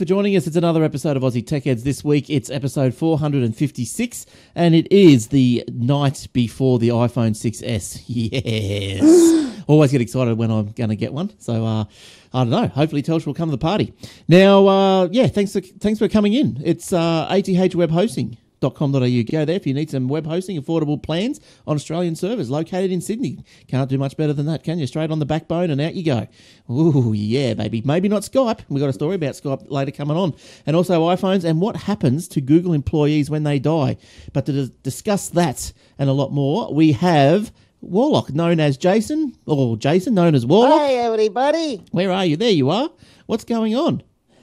For joining us. It's another episode of Aussie Tech Heads. This week it's episode 456, and it is the night before the iPhone 6S. Yes. Always get excited when I'm going to get one. So, uh, I don't know. Hopefully, Telstra will come to the party. Now, uh, yeah, thanks for, thanks for coming in. It's uh, ATH Web Hosting com.au. Go there if you need some web hosting, affordable plans on Australian servers located in Sydney. Can't do much better than that, can you? Straight on the backbone and out you go. Ooh, yeah, baby. Maybe not Skype. We've got a story about Skype later coming on. And also iPhones and what happens to Google employees when they die. But to discuss that and a lot more, we have Warlock, known as Jason, or Jason, known as Warlock. Hey, everybody. Where are you? There you are. What's going on?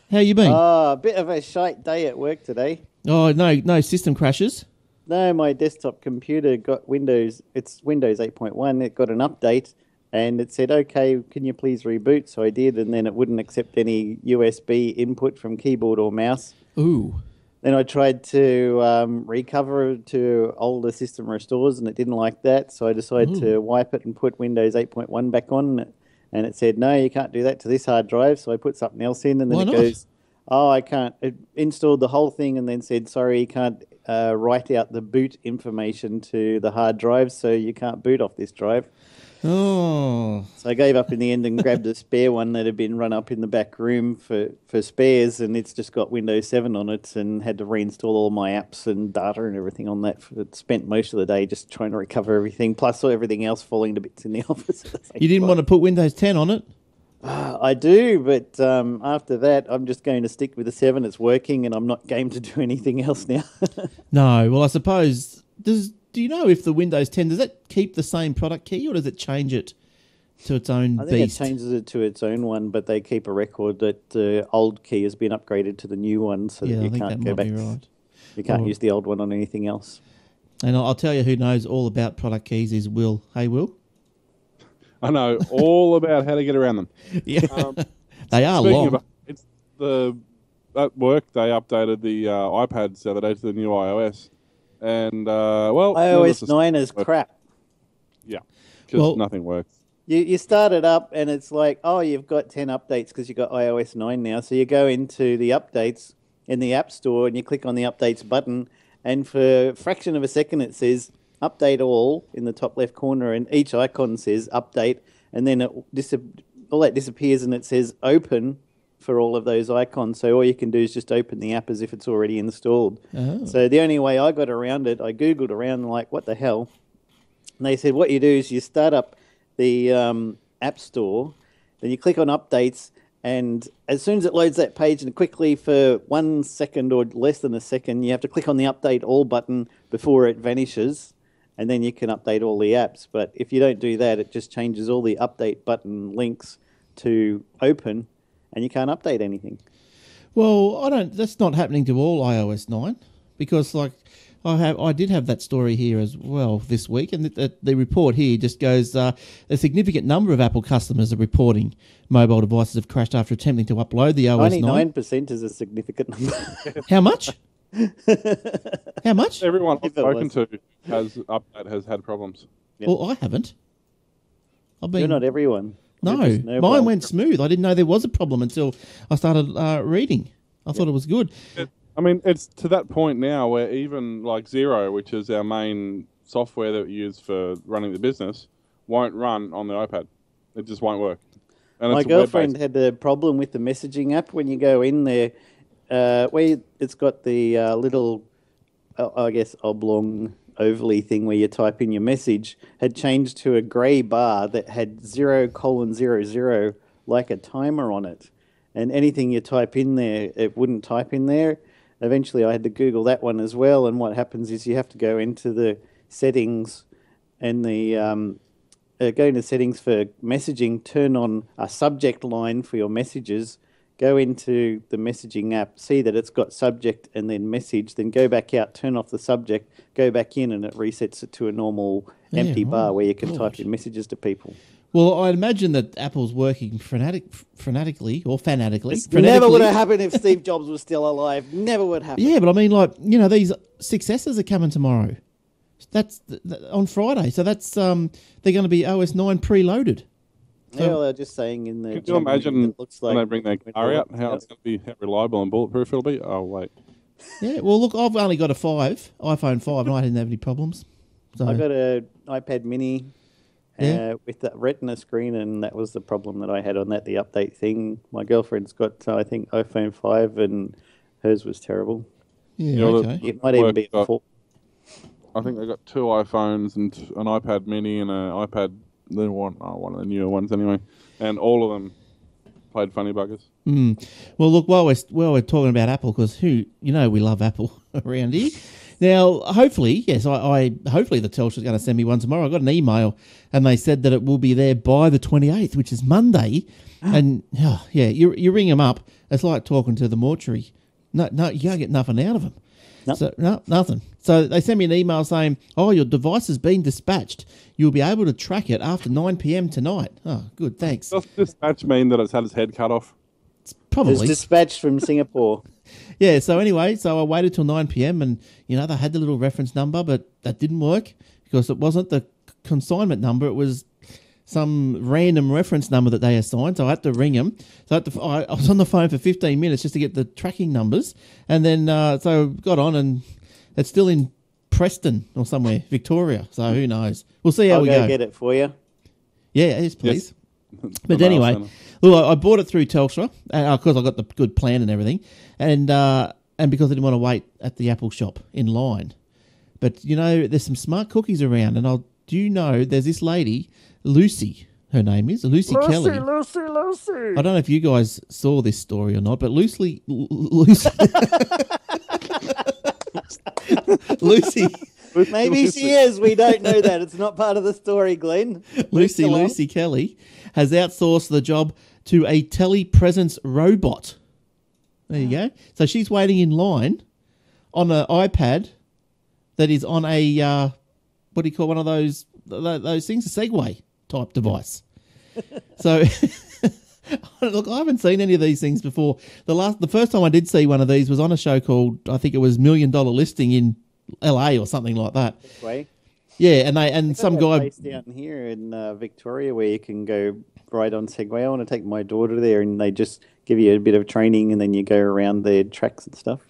How you been? Oh, a bit of a shite day at work today. Oh no, no system crashes. No, my desktop computer got Windows. It's Windows 8.1. It got an update, and it said, "Okay, can you please reboot?" So I did, and then it wouldn't accept any USB input from keyboard or mouse. Ooh. Then I tried to um, recover to older system restores, and it didn't like that. So I decided Ooh. to wipe it and put Windows 8.1 back on. And it said, "No, you can't do that to this hard drive." So I put something else in, and then Why it not? goes oh, I can't. It installed the whole thing and then said, sorry, you can't uh, write out the boot information to the hard drive, so you can't boot off this drive. Oh. So I gave up in the end and grabbed a spare one that had been run up in the back room for, for spares, and it's just got Windows 7 on it, and had to reinstall all my apps and data and everything on that. It spent most of the day just trying to recover everything, plus everything else falling to bits in the office. You didn't want to put Windows 10 on it? Uh, I do, but um, after that, I'm just going to stick with the seven. It's working, and I'm not game to do anything else now. no, well, I suppose does. Do you know if the Windows 10 does that keep the same product key or does it change it to its own I think beast? it changes it to its own one, but they keep a record that the old key has been upgraded to the new one, so yeah, that you can't that go back. Right. You can't Or- use the old one on anything else. And I'll I'll tell you who knows all about product keys is Will. Hey, Will. I know all about how to get around them. Yeah, Um, they are speaking long. of, it's the at work they updated the uh, iPads the other day to the new iOS, and uh, well, iOS say, 9 is work. crap. Yeah, because Well- nothing works. You, you start it up, and it's like, oh, you've got 10 updates because you've got iOS 9 now. So you go into the updates in the App Store, and you click on the updates button, and for a fraction of a second, it says update all in the top left corner, and each icon says update, and then it dis- all that disappears, and it says open for all of those icons. So all you can do is just open the app as if it's already installed. Oh. So the only way I got around it, I googled around, like, what the hell? And they said what you do is you start up the um, App Store, then you click on updates, and as soon as it loads that page, and quickly for one second or less than a second, you have to click on the update all button before it vanishes, and then you can update all the apps. But if you don't do that, it just changes all the update button links to open, and you can't update anything. Well, I don't. That's not happening to all iOS nine because, like, I have, I did have that story here as well this week, and the, the, the report here just goes: uh, a significant number of Apple customers are reporting mobile devices have crashed after attempting to upload the OS nine. Ninety-nine percent is a significant number. How much? How much? Everyone I've If it spoken was. to has update has had problems. Yeah. Well, I haven't. I've been You're not everyone. no, You're just no mine one. went smooth. I didn't know there was a problem until I started uh, reading. I thought it was good. I mean, it's to that point now where even like Xero, which is our main software that we use for running the business, won't run on the iPad. It just won't work. And My it's a girlfriend web-based- had a problem with the messaging app when you go in there, uh, where it's got the uh, little, uh, I guess, oblong overly thing where you type in your message had changed to a grey bar that had zero colon zero zero like a timer on it, and anything you type in there, it wouldn't type in there. Eventually, I had to Google that one as well, and what happens is you have to go into the settings and the um, uh, go into settings for messaging, turn on a subject line for your messages, go into the messaging app, see that it's got subject and then message, then go back out, turn off the subject, go back in, and it resets it to a normal Yeah, empty bar where you can type in messages to people. Well, I imagine that Apple's working frenetic, frenetically or fanatically. Never would have happened if Steve Jobs was still alive. Never would happen. Yeah, but I mean, like you know, these successors are coming tomorrow. That's th- th- on Friday, so that's um, they're going to be OS nine preloaded. Yeah, well, they're just saying in the. Can you imagine it looks like when they bring their car out, how it's going to be how reliable and bulletproof it'll be? Oh, wait. Yeah, well, look, I've only got a five iPhone five, and I didn't have any problems. So I got an iPad Mini uh, Yeah. with that Retina screen, and that was the problem that I had on that. The update thing. My girlfriend's got, uh, I think, iPhone five, and hers was terrible. yeah, Yeah, well, okay. It might even be a four. I think they got two iPhones and an iPad Mini and an iPad, the one, oh, one of the newer ones anyway, and all of them played funny buggers. Mm. Well, look, while we're while we're talking about Apple, because who you know we love Apple around here. Now, hopefully, yes, I, I hopefully the Telstra's going to send me one tomorrow. I got an email, and they said that it will be there by the twenty eighth, which is Monday. and oh, yeah, you you ring them up. It's like talking to the mortuary. No, no, you can't get nothing out of them. No. So no, nothing. So they sent me an email saying, "Oh, your device has been dispatched. You'll be able to track it after nine p.m. tonight." Oh, good, thanks. Does dispatch mean that it's had its head cut off? It was Probably. dispatched from Singapore. Yeah, so anyway, so I waited till 9 p.m. and, you know, they had the little reference number, but that didn't work because it wasn't the consignment number. It was some random reference number that they assigned. So I had to ring them. So I, had to, I, I was on the phone for 15 minutes just to get the tracking numbers. And then, uh, so got on and it's still in Preston or somewhere, Victoria. So who knows? We'll see how I'll we go, go. get it for you. Yeah, yes, please. The But anyway, centre. look, I I bought it through Telstra because I got the good plan and everything, and uh, and because I didn't want to wait at the Apple shop in line. But you know, there's some smart cookies around, and I'll do you know there's this lady, Lucy. Her name is Lucy, Kelly. Lucy, Lucy. I don't know if you guys saw this story or not, but Lucy, Lu- Lucy, Lucy, Maybe she is. We don't know that. It's not part of the story, Glenn. Lucy, along. Lucy Kelly has outsourced the job to a telepresence robot. There you go. So she's waiting in line on an iPad that is on a uh, what do you call one of those those things, a Segway type device. so. Look, I haven't seen any of these things before. The last, the first time I did see one of these was on a show called, I think it was Million Dollar Listing in L.A. or something like that. Way. Yeah, and they and some guy place down here in uh, Victoria where you can go right on Segway. I want to take my daughter there, and they just give you a bit of training, and then you go around the tracks and stuff.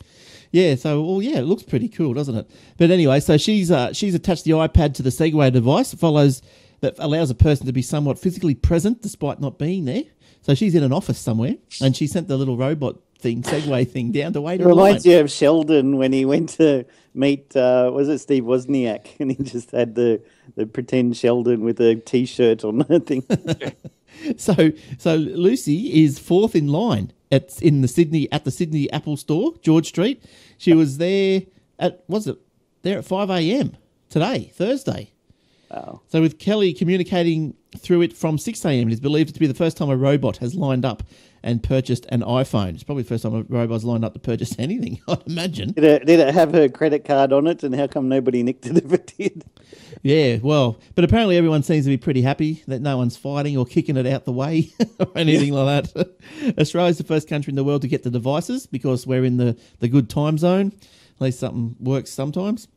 Yeah, so well, yeah, it looks pretty cool, doesn't it? But anyway, so she's uh, she's attached the iPad to the Segway device. It follows that allows a person to be somewhat physically present despite not being there. So she's in an office somewhere, and she sent the little robot thing, Segway thing, down to wait It in line. reminds you of Sheldon when he went to meet, uh, was it Steve Wozniak? And he just had the, the pretend Sheldon with a t shirt on the thing. So so Lucy is fourth in line at in the Sydney at the Sydney Apple Store, George Street. She was there at was it there at five a.m. today, Thursday. Wow. So with Kelly communicating through it from 6 a.m., it is believed to be the first time a robot has lined up and purchased an iPhone. It's probably the first time a robot's lined up to purchase anything, I'd imagine. Did it, did it have her credit card on it? And how come nobody nicked it if it did? Yeah, well, but apparently everyone seems to be pretty happy that no one's fighting or kicking it out the way or anything like that. Australia's the first country in the world to get the devices because we're in the, the good time zone. At least something works sometimes.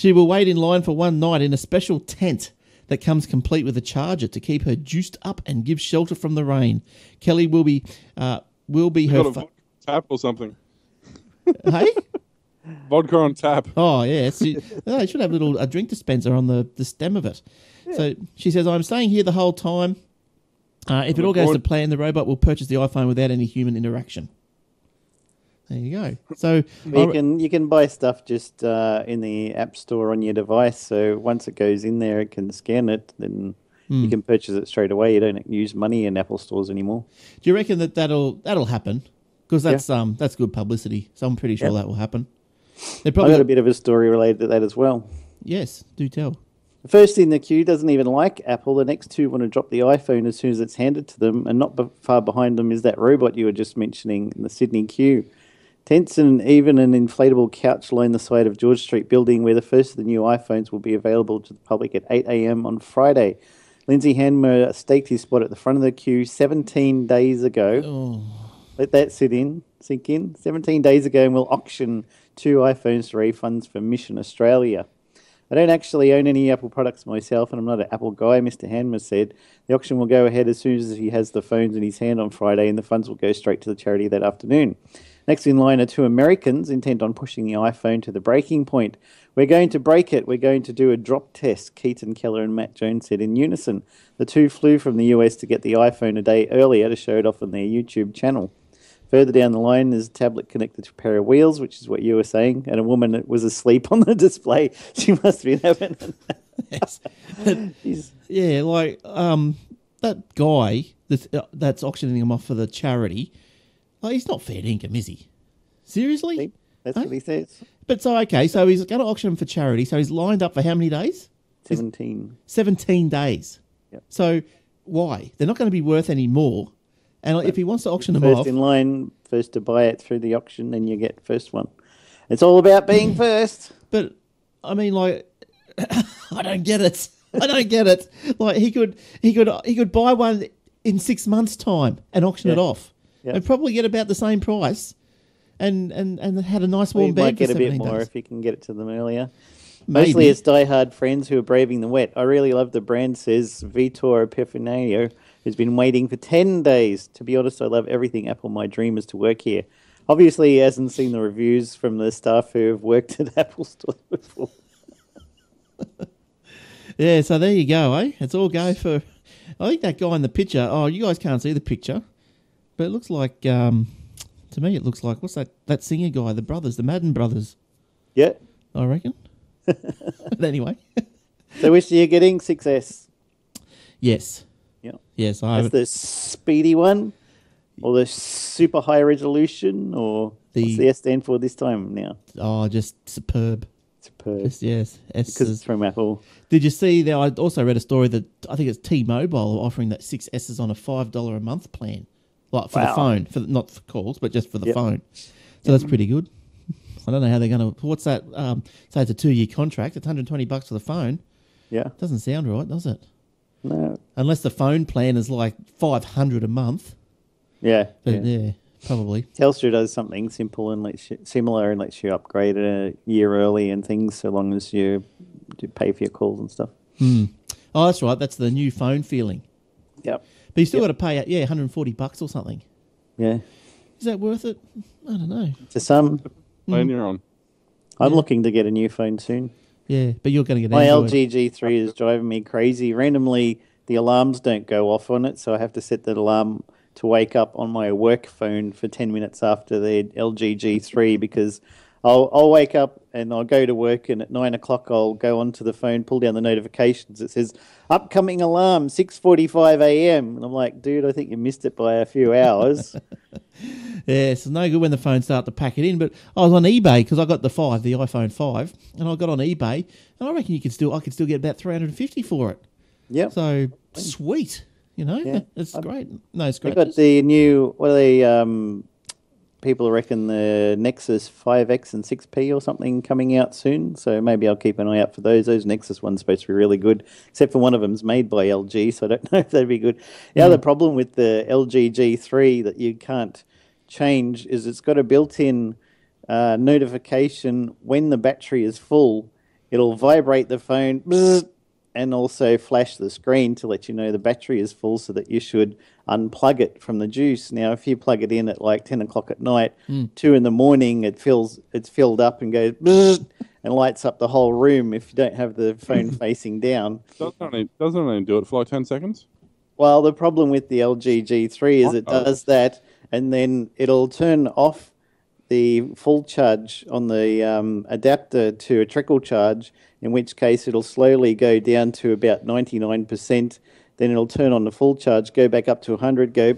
She will wait in line for one night in a special tent that comes complete with a charger to keep her juiced up and give shelter from the rain. Kelly will be uh, will be her Got a fa- tap or something. hey. Vodka on tap. Oh yeah, it's, oh, they should have a little a drink dispenser on the, the stem of it. So she says, "I'm staying here the whole time. Uh, if it all goes to plan, the robot will purchase the iPhone without any human interaction." There you go. So You I- can you can buy stuff just uh, in the app store on your device. So once it goes in there, it can scan it. Then you Hmm. can purchase it straight away. You don't use money in Apple stores anymore. do you reckon that that'll that'll happen? Because that's um that's good publicity. So I'm pretty sure Yeah. that will happen. They I probably got a bit of a story related to that as well. yes. Do tell. The first in the queue doesn't even like Apple. The next two want to drop the iPhone as soon as it's handed to them, and not be- far behind them is that robot you were just mentioning in the Sydney queue. Tents and even an inflatable couch line the side of George Street building, where the first of the new iPhones will be available to the public at 8 a.m. on Friday. Lindsay Hanmer staked his spot at the front of the queue 17 days ago. Oh, Let that sit in, sink in. 17 days ago, and we'll auction two iPhones for refunds for Mission Australia. I don't actually own any Apple products myself, and I'm not an Apple guy, Mr. Hanmer said. The auction will go ahead as soon as he has the phones in his hand on Friday, and the funds will go straight to the charity that afternoon. Next in line are two Americans intent on pushing the iPhone to the breaking point. We're going to break it. We're going to do a drop test, Keaton Keller and Matt Jones said in unison. The two flew from the US to get the iPhone a day earlier to show it off on their YouTube channel. Further down the line, there's a tablet connected to a pair of wheels, which is what you were saying, and a woman that was asleep on the display. She must been having. yes. Yeah, like um, that guy that's uh, that's auctioning them off for the charity. Like, he's not fair dinkum, is he? Seriously? that's what he says. But so okay, so he's going to auction them for charity. So he's lined up for how many days? 17. Seventeen days. Yep. So why? They're not going to be worth any more. And like, if he wants to auction them First off, in line, first to buy it through the auction, then you get first one. It's all about being first. but I mean, like, I don't get it. I don't get it. Like he could, he could, he could buy one in six months' time and auction it off, And probably get about the same price, and and and had a nice Well, warm you bed might get a bit more days. if you can get it to them earlier. Maybe. Mostly it's diehard friends who are braving the wet. I really love the brand, says Vitor Epifanio, who's been waiting for 10 days. To be honest, I love everything Apple. My dream is to work here. Obviously, he hasn't seen the reviews from the staff who have worked at Apple Store before. Yeah, so there you go, eh? It's all go for. I think that guy in the picture. Oh, you guys can't see the picture, but it looks like. Um, to me, it looks like what's that? That singer guy, the brothers, the Madden brothers. Yeah. I reckon. but anyway, So, which are you getting? 6S. yes, Yeah. yes, I That's the speedy one? Or the super high resolution? Or The- what's the S stand for this time now? Oh, just superb. Superb. Just, yes, Because it's from Apple. Did you see that? I also read a story that I think it's T-Mobile offering that six S's on a five dollar a month plan, like for the phone, for not for calls, but just for the Yep. phone. So that's pretty good. I don't know how they're going to. What's that? Um, say it's a two-year contract. It's 120 bucks for the phone. Yeah. Doesn't sound right, does it? No. Unless the phone plan is like 500 a month. Yeah. But yeah. yeah, probably. Telstra does something simple and lets you, similar and lets you upgrade a year early and things, so long as you, you pay for your calls and stuff. Oh, that's right. That's the new phone feeling. Yep. But you still got to pay, yeah, 140 bucks or something. Yeah. Is that worth it? I don't know. To some, Plan mm. you're on. I'm Yeah. looking to get a new phone soon. Yeah, but you're going to get My Android. LG G3 is driving me crazy. Randomly, the alarms don't go off on it, so I have to set the alarm to wake up on my work phone for 10 minutes after the LG G3 because I'll, I'll wake up and I'll go to work, and at 9 o'clock, I'll go onto the phone, pull down the notifications. It says, upcoming alarm, 6.45 a.m. And I'm like, dude, I think you missed it by a few hours. Yeah, it's no good when the phones start to pack it in. But I was on eBay because I got the five, the iPhone five, and I got on eBay, and I reckon you could still, I could still get about three hundred and fifty for it. Yeah. So sweet, you know, Yeah. it's great. No They scratches. got the new, what are they, um, people reckon the Nexus 5X and 6P or something coming out soon. So maybe I'll keep an eye out for those. Those Nexus ones are supposed to be really good, except for one of them's made by LG, so I don't know if that'd be good. The other problem with the LG G3 that you can't change is it's got a built-in uh, notification when the battery is full. It'll vibrate the phone bzzzt, and also flash the screen to let you know the battery is full so that you should unplug it from the juice. Now, if you plug it in at like 10 o'clock at night, 2 in the morning, it fills, it's filled up and goes and lights up the whole room if you don't have the phone facing down. Doesn't only, doesn't only do it for like 10 seconds. Well, the problem with the LG G3 is it Oh. does that, and then it'll turn off the full charge on the um, adapter to a trickle charge, in which case it'll slowly go down to about 99%. Then it'll turn on the full charge, go back up to 100, go,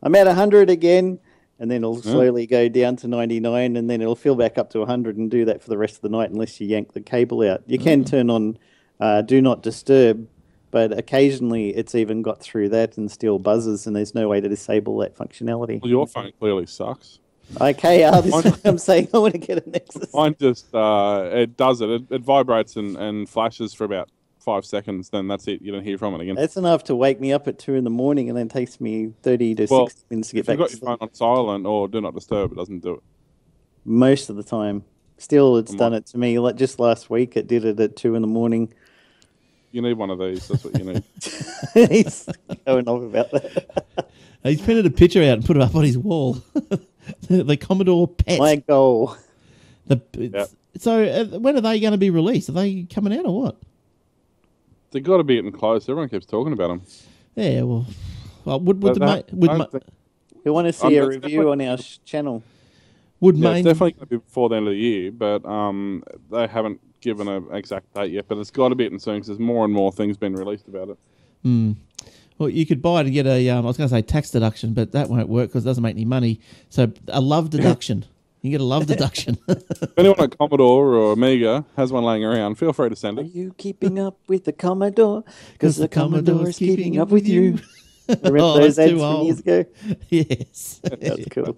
I'm at 100 again. And then it'll slowly go down to 99, and then it'll fill back up to 100 and do that for the rest of the night unless you yank the cable out. You can turn on uh, Do Not Disturb, but occasionally it's even got through that and still buzzes, and there's no way to disable that functionality. Well, your phone clearly sucks. Okay, uh, this is why I'm saying I want to get a Nexus. Mine just uh, it does it. It, it vibrates and, and flashes for about five seconds. Then that's it. You don't hear from it again. That's enough to wake me up at two in the morning, and then it takes me 30 to Well, 60 minutes to get If you've back got to your phone sleep. on silent or do not disturb, it doesn't do it. Most of the time. Still, it's done it to me. Like just last week, it did it at two in the morning. You need one of these. That's what you need. He's going off about that. He's printed a picture out and put it up on his wall. the, the Commodore Pet. My goal. The, it's- So uh, when are they going to be released? Are they coming out or what? They've got to be getting close. Everyone keeps talking about them. Yeah, well, well would, would, But the, ma- would, ma- think- We want to see a review on our sh- channel. would yeah, main it's definitely going to be before the end of the year, but um, they haven't given an exact date yet. But it's got to be getting soon because there's more and more things being released about it. Well, you could buy it and get a. Um, I was going to say tax deduction, but that won't work because it doesn't make any money. So a love deduction. You get a love deduction. If anyone at Commodore or Amiga has one laying around, feel free to send it. Are you keeping up with the Commodore? Because the Commodore is keeping up with you. you. Remember Oh, those that's ads too from old. years ago? yes, That's cool.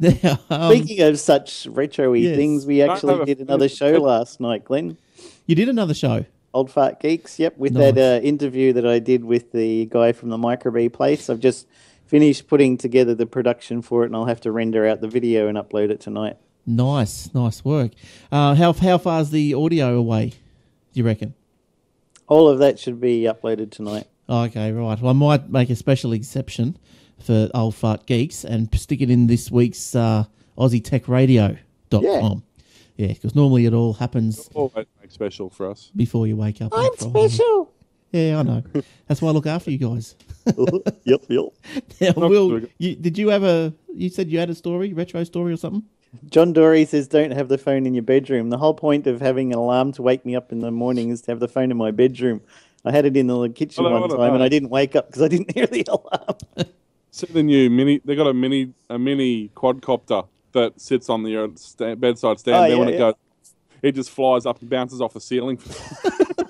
Now, um, Speaking of such retro-y yes. things, we actually did another show last night, Glenn. you did another show. Old Fart Geeks, yep, with Nice. that uh, interview that I did with the guy from the Microbee place. I've just finished putting together the production for it, and I'll have to render out the video and upload it tonight. Nice, nice work. Uh, how how far is the audio away? Do you reckon? All of that should be uploaded tonight. Okay, right. Well, I might make a special exception for old fart geeks and stick it in this week's uh, AussieTechRadio.com. Yeah. Yeah, because normally it all happens Always make special for us. before you wake up. on Friday. Yeah, I know. That's why I look after you guys. yep, yep. Now, Will, you, did you have a? You said you had a story, retro story or something? John Dory says, "Don't have the phone in your bedroom." The whole point of having an alarm to wake me up in the morning is to have the phone in my bedroom. I had it in the kitchen Hello, one hello, time, and. I didn't wake up because I didn't hear the alarm. See the new mini. They got a mini a mini quadcopter that sits on the uh, sta- bedside stand. Oh, then yeah, when it yeah. goes, it just flies up and bounces off the ceiling.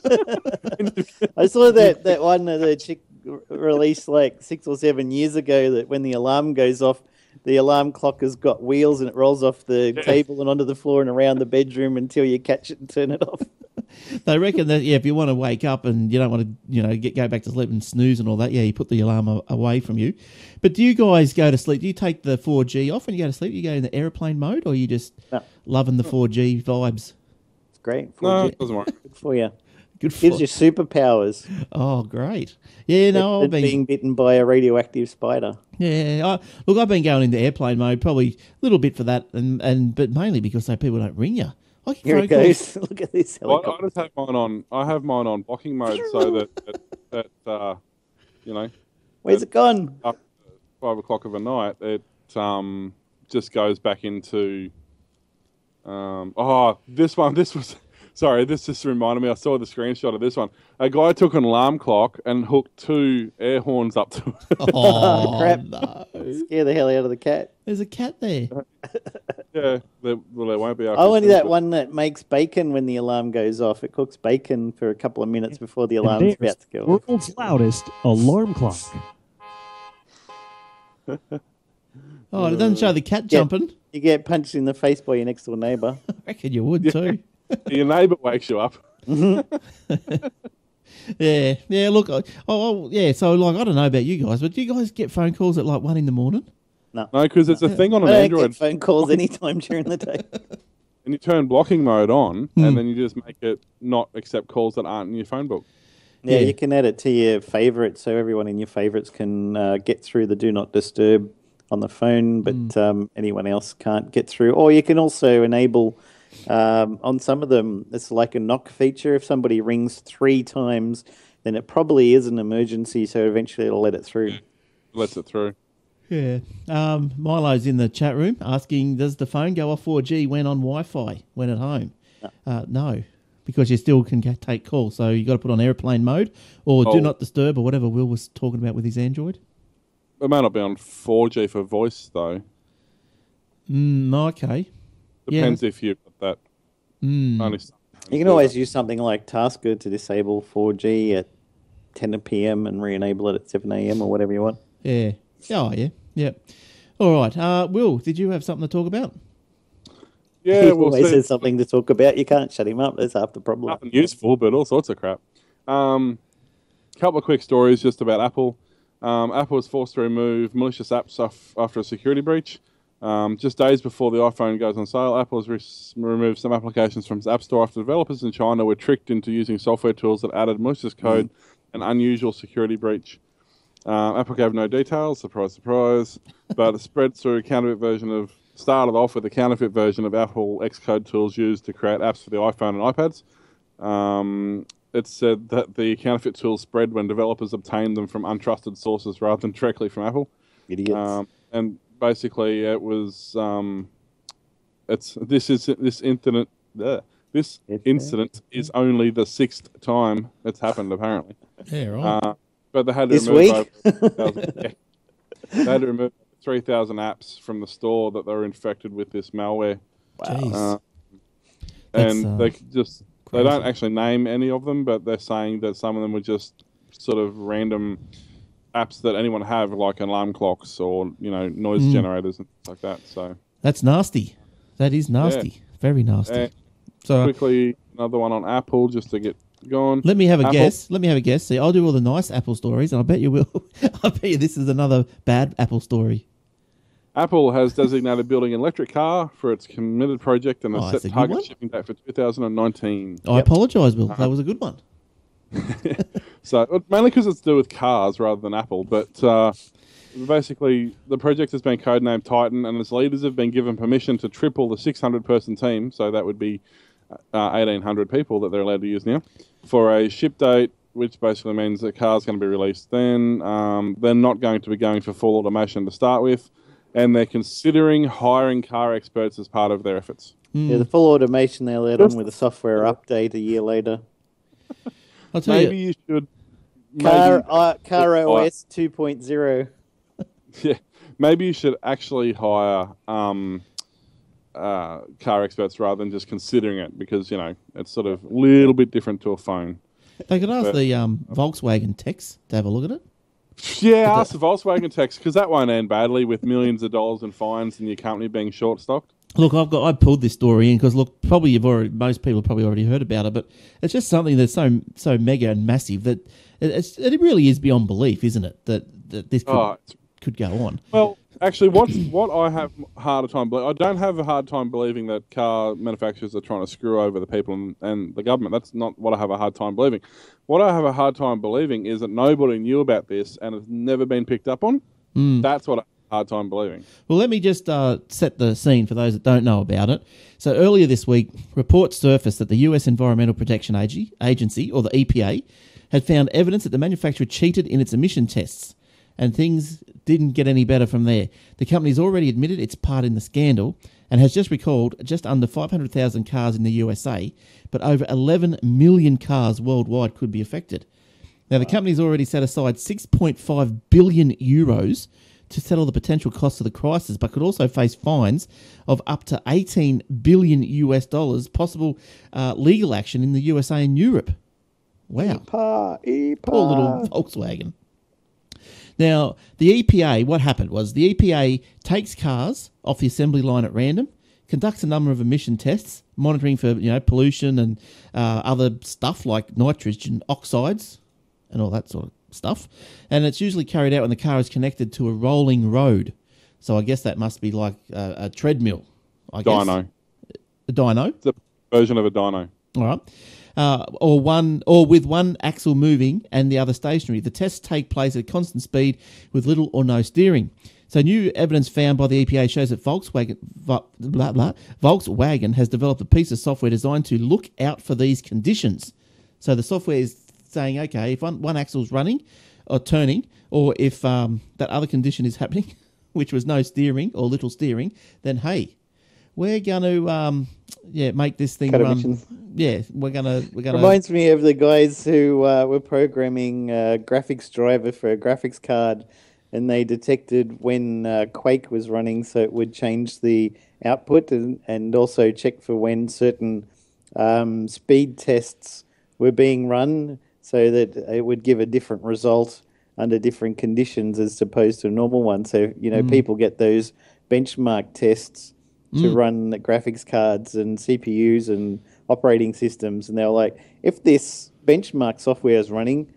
I saw that that one that the chick r- released like six or seven years ago. That when the alarm goes off, the alarm clock has got wheels and it rolls off the table and onto the floor and around the bedroom until you catch it and turn it off. They reckon that yeah, if you want to wake up and you don't want to, you know, get go back to sleep and snooze and all that, yeah, you put the alarm a- away from you. But do you guys go to sleep? Do you take the four G off when you go to sleep? You go in the airplane mode, or you just No. loving the four G vibes? It's great. no, 4G. it doesn't work. Good for you. Good for Gives you superpowers. Oh, great! Yeah, no, I've been being bitten by a radioactive spider. yeah. I, look, I've been going into airplane mode probably a little bit for that, and and but mainly because so people don't ring you. I get Here phone it calls- Look at this Well, I helicopter. just have mine on. I have mine on blocking mode so that that, that uh, you know Where's it gone? up five o'clock of a night, it um, just goes back into. Um, oh, this one. This was. Sorry, this just reminded me. I saw the screenshot of this one. A guy took an alarm clock and hooked two air horns up to it. Oh crap. no! Scare the hell out of the cat. There's a cat there. yeah, there, well, there won't be. After I wanted this, that one that makes bacon when the alarm goes off. It cooks bacon for a couple of minutes before the And alarm's there's about to go off. World's loudest alarm clock. Oh, it doesn't show the cat Yeah. jumping. You get punched in the face by your next door neighbour. I reckon you would too. Your neighbour wakes you up. Yeah, yeah. Look, I- oh, oh, yeah. So, like, I don't know about you guys, but do you guys get phone calls at like one in the morning? No, no, because it's a thing on I an don't Android, get phone calls anytime during the day. and you turn blocking mode on, Hmm. and then you just make it not accept calls that aren't in your phone book. Yeah, Yeah. you can add it to your favourites so everyone in your favourites can uh, get through the do not disturb on the phone, but Hmm. um, anyone else can't get through. Or you can also enable um, on some of them, it's like a knock feature. If somebody rings three times, then it probably is an emergency, so eventually it'll let it through. lets it through. Yeah. Um, Milo's in the chat room asking, does the phone go off 4G when on Wi-Fi when at home? Uh, no, because you still can get, take calls. So you got to put on airplane mode or do Oh. not disturb or whatever Will was talking about with his Android. It may not be on 4G for voice though. Mm, okay. Yeah. Depends if you've got that. Mm. You can always use something like Tasker to disable 4G at 10 p.m. and re-enable it at 7 a.m. or whatever you want. Yeah. Oh, yeah. Yep. All right. Uh, Will, did you have something to talk about? yeah, he we'll always see. has something to talk about. You can't shut him up. That's half the problem. nothing useful, but all sorts of crap. Um, couple of quick stories just about Apple. Um, Apple was forced to remove malicious apps off after a security breach. Um, just days before the iPhone goes on sale, Apple has re- removed some applications from its App Store after developers in China were tricked into using software tools that added malicious code and unusual security breach. Um, Apple gave no details, surprise, surprise, but it spread through a counterfeit version of, started off with a counterfeit version of Apple Xcode tools used to create apps for the iPhone and iPads. Um, it said that the counterfeit tools spread when developers obtained them from untrusted sources rather than directly from Apple. Idiots. Um, and basically, it was um, it's this is this incident. Uh, this It's, incident is only the sixth time it's happened, apparently. Yeah, right. Uh, but they had to This remove week? 3,000 yeah. They had to remove three thousand apps from the store that they were infected with this malware, Jeez. uh, and uh, they just they don't actually name any of them, but they're saying that some of them were just sort of random apps that anyone have, like alarm clocks or you know noise Mm. generators and things like that. So That's nasty. That is nasty. Very nasty. Uh, so quickly, another one on Apple just to get going. let me have a Apple- guess. Let me have a guess. See, I'll do all the nice Apple stories, and I bet you will. I bet you this is another bad Apple story. Apple has designated building an electric car for its committed project and Oh, a set one. target shipping date for 2019. I apologise, Will. Uh-huh. That was a good one. So uh, mainly because it's to do with cars rather than Apple, but uh, basically the project has been codenamed Titan, and its leaders have been given permission to triple the 600-person team. So that would be uh, 1,800 people that they're allowed to use now for a ship date. Which basically means the car's going to be released then. Um, they're not going to be going for full automation to start with, and they're considering hiring car experts as part of their efforts. Yeah, the full automation they let on with a software update a year later. I'll tell Maybe you. you should. Car, uh, Car OS 2.0. Yeah, maybe you should actually hire um, uh, car experts rather than just considering it because you know it's sort of a little bit different to a phone. They could ask but- the um, Volkswagen techs to have a look at it. Yeah, ask the Volkswagen tax because that won't end badly with millions of dollars in fines and your company being short stocked. Look, I've got I pulled this story in because look, probably you've already most people have probably already heard about it, but it's just something that's so so mega and massive that it, it's, it really is beyond belief, isn't it? That that this could, Oh, could go on. Well, actually, what what I have a harder time believing, I don't have a hard time believing that car manufacturers are trying to screw over the people and, and the government. That's not what I have a hard time believing. What I have a hard time believing is that nobody knew about this and it's never been picked up on. That's what I have a hard time believing. Well, let me just uh, set the scene for those that don't know about it. So earlier this week, reports surfaced that the U.S. Environmental Protection Ag- Agency, or the EPA, had found evidence that the manufacturer cheated in its emission tests, and things didn't get any better from there. The company's already admitted its part in the scandal and has just recalled just under 500,000 cars in the USA, but over 11 million cars worldwide could be affected. Now, the company's already set aside 6.5 billion euros to settle the potential costs of the crisis, but could also face fines of up to 18 billion US dollars, possible uh, legal action in the USA and Europe. Wow. Pa, Poor little Volkswagen. Now, the EPA, what happened was the EPA takes cars off the assembly line at random, conducts a number of emission tests, monitoring for you know pollution and uh, other stuff like nitrogen oxides and all that sort of stuff. And it's usually carried out when the car is connected to a rolling road. So I guess that must be like a, a treadmill. I guess. Dyno. A dyno. It's a version of a dyno. All right. Uh, or one, or with one axle moving and the other stationary. The tests take place at constant speed with little or no steering. So, new evidence found by the EPA shows that Volkswagen, Vo- blah, blah, Volkswagen has developed a piece of software designed to look out for these conditions. So, the software is saying, okay, if one, one axle's running or turning, or if um, that other condition is happening, which was no steering or little steering, then hey, we're going to um, yeah make this thing Cut run. emissions. Yeah, we're gonna we're gonna. Reminds me of the guys who uh, were programming a graphics driver for a graphics card, and they detected when uh, Quake was running, so it would change the output and, and also check for when certain um, speed tests were being run, so that it would give a different result under different conditions as opposed to a normal one. So you know, people get those benchmark tests to run the graphics cards and CPUs and operating systems, and they were like, if this benchmark software is running,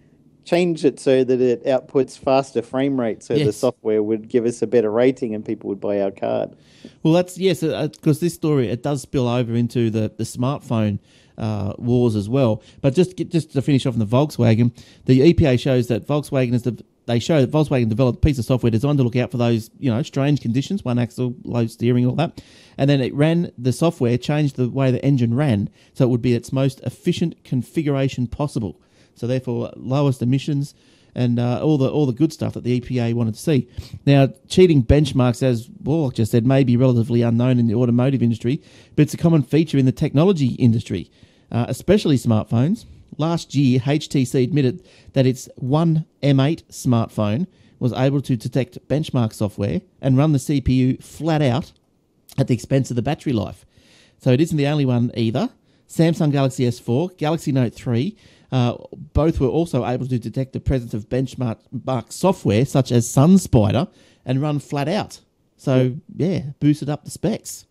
change it so that it outputs faster frame rate, so the software would give us a better rating, and people would buy our card. Well, that's yes, because this story it does spill over into the the smartphone uh, wars as well. But just just to finish off on the Volkswagen, the EPA shows that Volkswagen is the they show that Volkswagen developed a piece of software designed to look out for those you know strange conditions, one axle, low steering, all that, and then it ran the software changed the way the engine ran so it would be its most efficient configuration possible. So therefore, lowest emissions and uh, all the all the good stuff that the EPA wanted to see. Now, cheating benchmarks, as Warlock just said, may be relatively unknown in the automotive industry, but it's a common feature in the technology industry, uh, especially smartphones. Last year, HTC admitted that its One M8 smartphone was able to detect benchmark software and run the CPU flat out at the expense of the battery life. So it isn't the only one either. Samsung Galaxy S4, Galaxy Note 3, uh, both were also able to detect the presence of benchmark mark software such as SunSpider and run flat out. So yeah, boosted up the specs.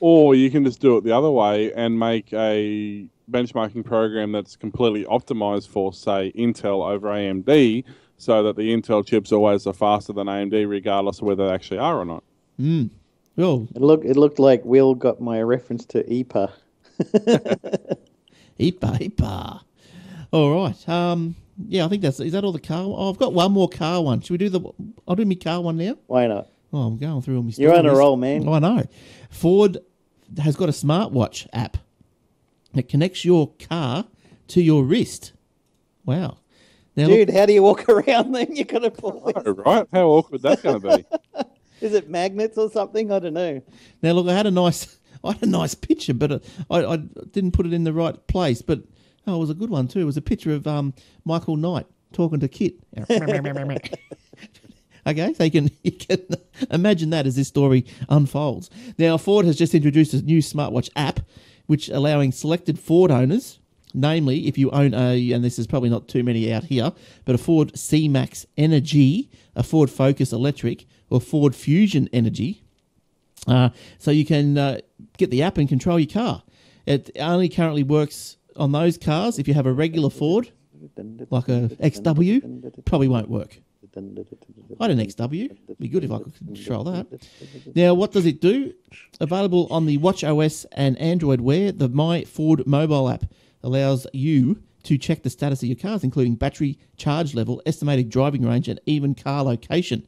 Or you can just do it the other way and make a benchmarking program that's completely optimized for, say, Intel over AMD, so that the Intel chips always are faster than AMD, regardless of whether they actually are or not. Well, It looked it looked like Will got my reference to EPA. Ipa, Ipa. All right. Um, yeah, I think that's is that all the car. Oh, I've got one more car one. Should we do the? I'll do my car one now. Why not? Oh, I'm going through all my. You're on a roll, man. Oh, I know. Ford has got a smartwatch app that connects your car to your wrist. Wow. Now, look- Dude, how do you walk around then? You're gonna fall. Oh, right? How awkward that's going to be. Is it magnets or something? I don't know. Now look, I had a nice, I had a nice picture, but uh, I, I didn't put it in the right place. But oh, it was a good one too. It was a picture of um, Michael Knight talking to KITT. okay, so you can you can imagine that as this story unfolds. Now Ford has just introduced a new smartwatch app, which allowing selected Ford owners. Namely, if you own a, and this is probably not too many out here, but a Ford C Max Energy, a Ford Focus Electric, or Ford Fusion Energy, uh, so you can uh, get the app and control your car. It only currently works on those cars. If you have a regular Ford, like a XW, probably won't work. I had an XW. Be good if I could control that. Now, what does it do? Available on the Watch OS and Android Wear, the My Ford mobile app allows you to check the status of your cars, including battery charge level, estimated driving range, and even car location.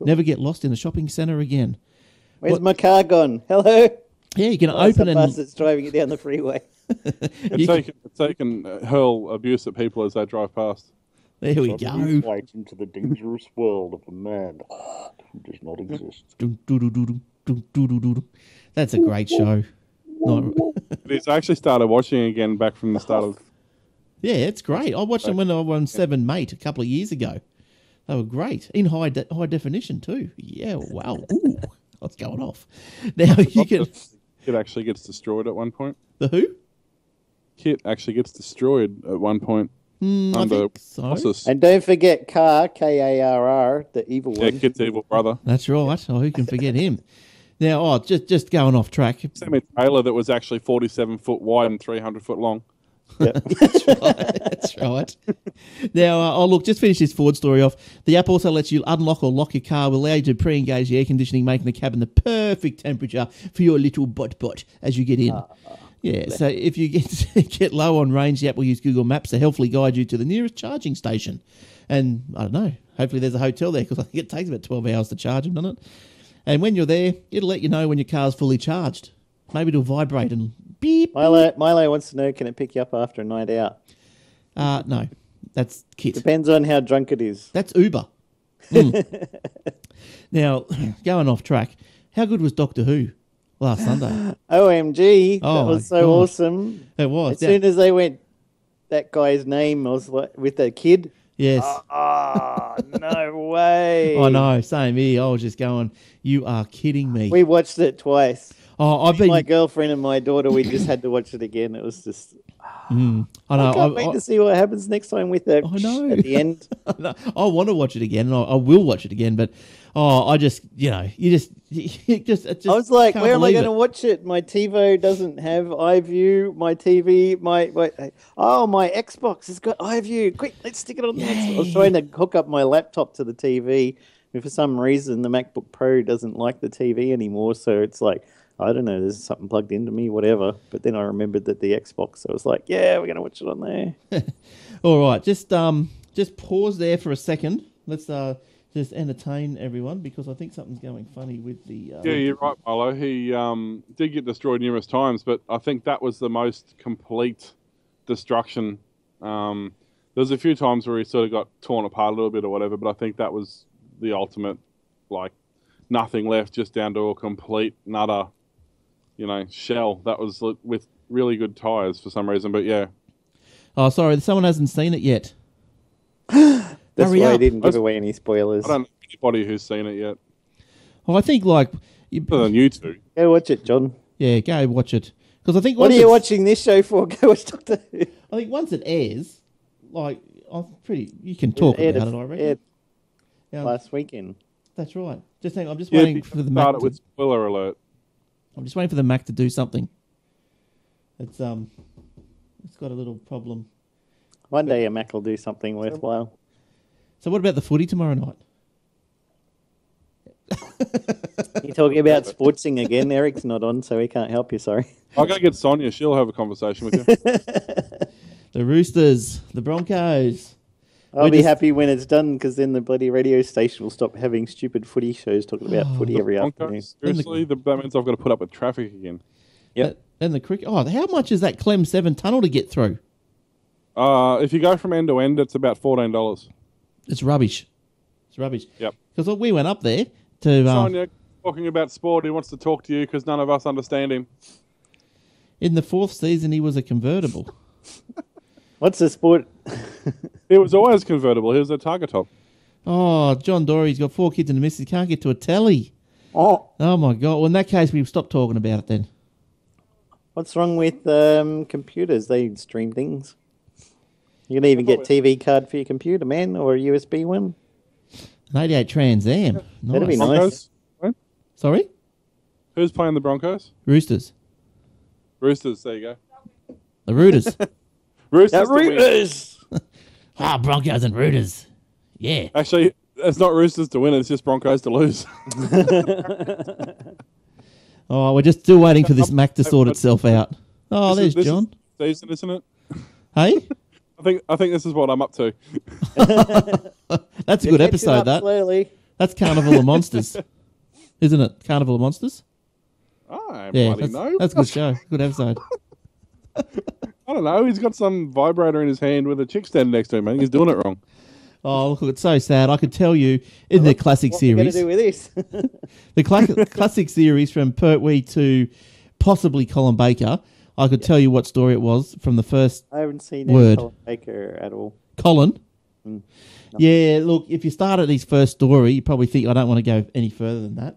Never get lost in a shopping centre again. Where's What- my car gone? Hello. Yeah, you can it's open a bus and that's driving it down the freeway. It's You so, you can, so you can uh, hurl abuse at people as they drive past. There we go. Into the dangerous world of a man who does not exist. That's a great show. Not... it's I actually started watching again back from the start of. Yeah, it's great. I watched them when I won Seven Mate a couple of years ago. They were great in high de- high definition too. Yeah, wow. Ooh, what's going off? Now you can. KITT actually gets destroyed at one point. The who? KITT actually gets destroyed at one point. Mm, I think so. Ossus. And don't forget Car, K A R R, the evil Yeah, one. KITT's evil brother. That's right. Oh, who can forget him? Now, oh, just just going off track. Sent me a trailer that was actually 47 foot wide and 300 foot long. That's right. That's right. Now, uh, oh look, just finish this Ford story off. The app also lets you unlock or lock your car, will allow you to pre-engage the air conditioning, making the cabin the perfect temperature for your little bot bot as you get in. Yeah. So if you get get low on range, the app will use Google Maps to helpfully guide you to the nearest charging station. And I don't know. Hopefully, there's a hotel there because I think it takes about twelve hours to charge them, doesn't it? And when you're there, it'll let you know when your car's fully charged. Maybe it'll vibrate and beep. Milo, Milo wants to know can it pick you up after a night out? Uh, no, that's KITT. Depends on how drunk it is. That's Uber. Mm. Now, going off track, how good was Doctor Who last Sunday? OMG, Oh that was so gosh. awesome. It was. As soon as they went, that guy's name was like with the kid. yes. Ah, no way. I know. Same here. I was just going, you are kidding me. We watched it twice. oh, I've been. My girlfriend and my daughter, we just had to watch it again. It was just. Mm, I know. I can't I, wait I- to see what happens next time with the I know. at the end. No, I want to watch it again, and I, I will watch it again. But oh, I just you know, you just you just, it just I was like, where am I going to watch it? My TiVo doesn't have iView. My TV, my, my oh, my Xbox has got iView. Quick, let's stick it on the Xbox. I was trying to hook up my laptop to the TV, and for some reason, the MacBook Pro doesn't like the TV anymore. So it's like, I don't know, there's something plugged into me, whatever. But then I remembered that the Xbox, so I was like, yeah, we're going to watch it on there. All right, just um, just pause there for a second. Let's uh, just entertain everyone because I think something's going funny with the. Uh, Yeah, you're right, Milo. He um, did get destroyed numerous times, but I think that was the most complete destruction. Um, there was a few times where he sort of got torn apart a little bit or whatever, but I think that was the ultimate, like nothing left, just down to a complete nutter, you know, shell. That was with really good tires for some reason, but yeah. Oh, sorry, someone hasn't seen it yet. That's Hurry why I didn't give away any spoilers. I don't know anybody who's seen it yet, Well, I think like, you, other than you two. Go watch it, John. yeah, go watch it because I think What once are you it's- watching this show for? Go watch Doctor Who. I think once it airs, like I'm pretty, you can talk Aired about it- it. I reckon. aired Yeah, last weekend. that's right. Just hang. I'm just Yeah, waiting for the Mac. start it To, with spoiler alert. I'm just waiting for the Mac to do something. It's um, it's got a little problem. One day a Mac will do something worthwhile. So what about the footy tomorrow night? You're talking about sportsing again. Eric's not on, so he can't help you. Sorry. I'll go get Sonia. She'll have a conversation with you. The Roosters, the Broncos. I'll We're be just- happy when it's done because then the bloody radio station will stop having stupid footy shows talking about Oh, footy every afternoon. Broncos, seriously, the, that means I've got to put up with traffic again. Yeah. And the cricket. Oh, how much is that Clem Seven tunnel to get through? Uh, if you go from end to end, it's about fourteen dollars. It's rubbish. It's rubbish. Yep. Because we went up there to uh, Sonia talking about sport. He wants to talk to you because none of us understand him. in the fourth season. He was a convertible. What's the sport? it was always convertible. He was a target top. Oh, John Dory's got four kids and a missus. Can't get to a telly. Oh, Oh my god! Well, in that case, we stop talking about it then. what's wrong with um, computers? They stream things. You can even get TV card for your computer, man, or a USB one. An 88 Trans Am. That'd be Nice. nice. Broncos. Sorry, Who's playing the Broncos? Roosters. Roosters. There you go. The Rooters. Roosters. That to win. Rooters! ah, Broncos and Rooters. Yeah. Actually, it's not Roosters to win. It's just Broncos to lose. Oh, we're just still waiting for this Mac to sort itself out. Oh, This there's is- this is John. Season, isn't it? Hey, I think I think this is what I'm up to. that's a good episode. That slowly. that's Carnival of Monsters, isn't it? Carnival of Monsters. I Yeah, bloody that's, know. that's a good show. Good episode. I don't know. He's got some vibrator in his hand with a chick standing next to him. I think he's doing it wrong. Oh, look, it's so sad. I could tell you in the classic What are we going to series, do with this? the cla- classic series from Pertwee to possibly Colin Baker. I could tell you what story it was from the first I haven't seen Word. any Colin Baker at all. Colin. Mm. Yeah, look, if you start at his first story, you probably think I don't want to go any further than that.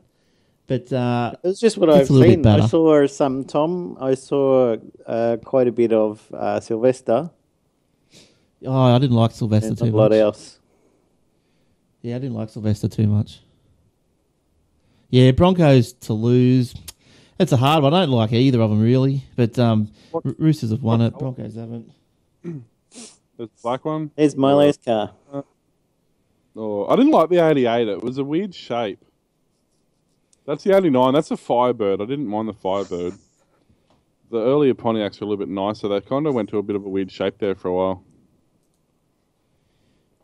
But uh, It's just what I've a little bit seen. I saw some Tom. I saw uh, quite a bit of uh, Sylvester oh, I didn't like Sylvester and too a lot much. else. Yeah, I didn't like Sylvester too much. Yeah, Broncos to lose. It's a hard one. I don't like either of them really, but um, What- Roosters have won it. what- Broncos haven't. The black one. There's Milo's car. Oh, I didn't like the 88. It was a weird shape. That's the 89. That's a Firebird. I didn't mind the Firebird. The earlier Pontiacs were a little bit nicer. They kind of went to a bit of a weird shape there for a while.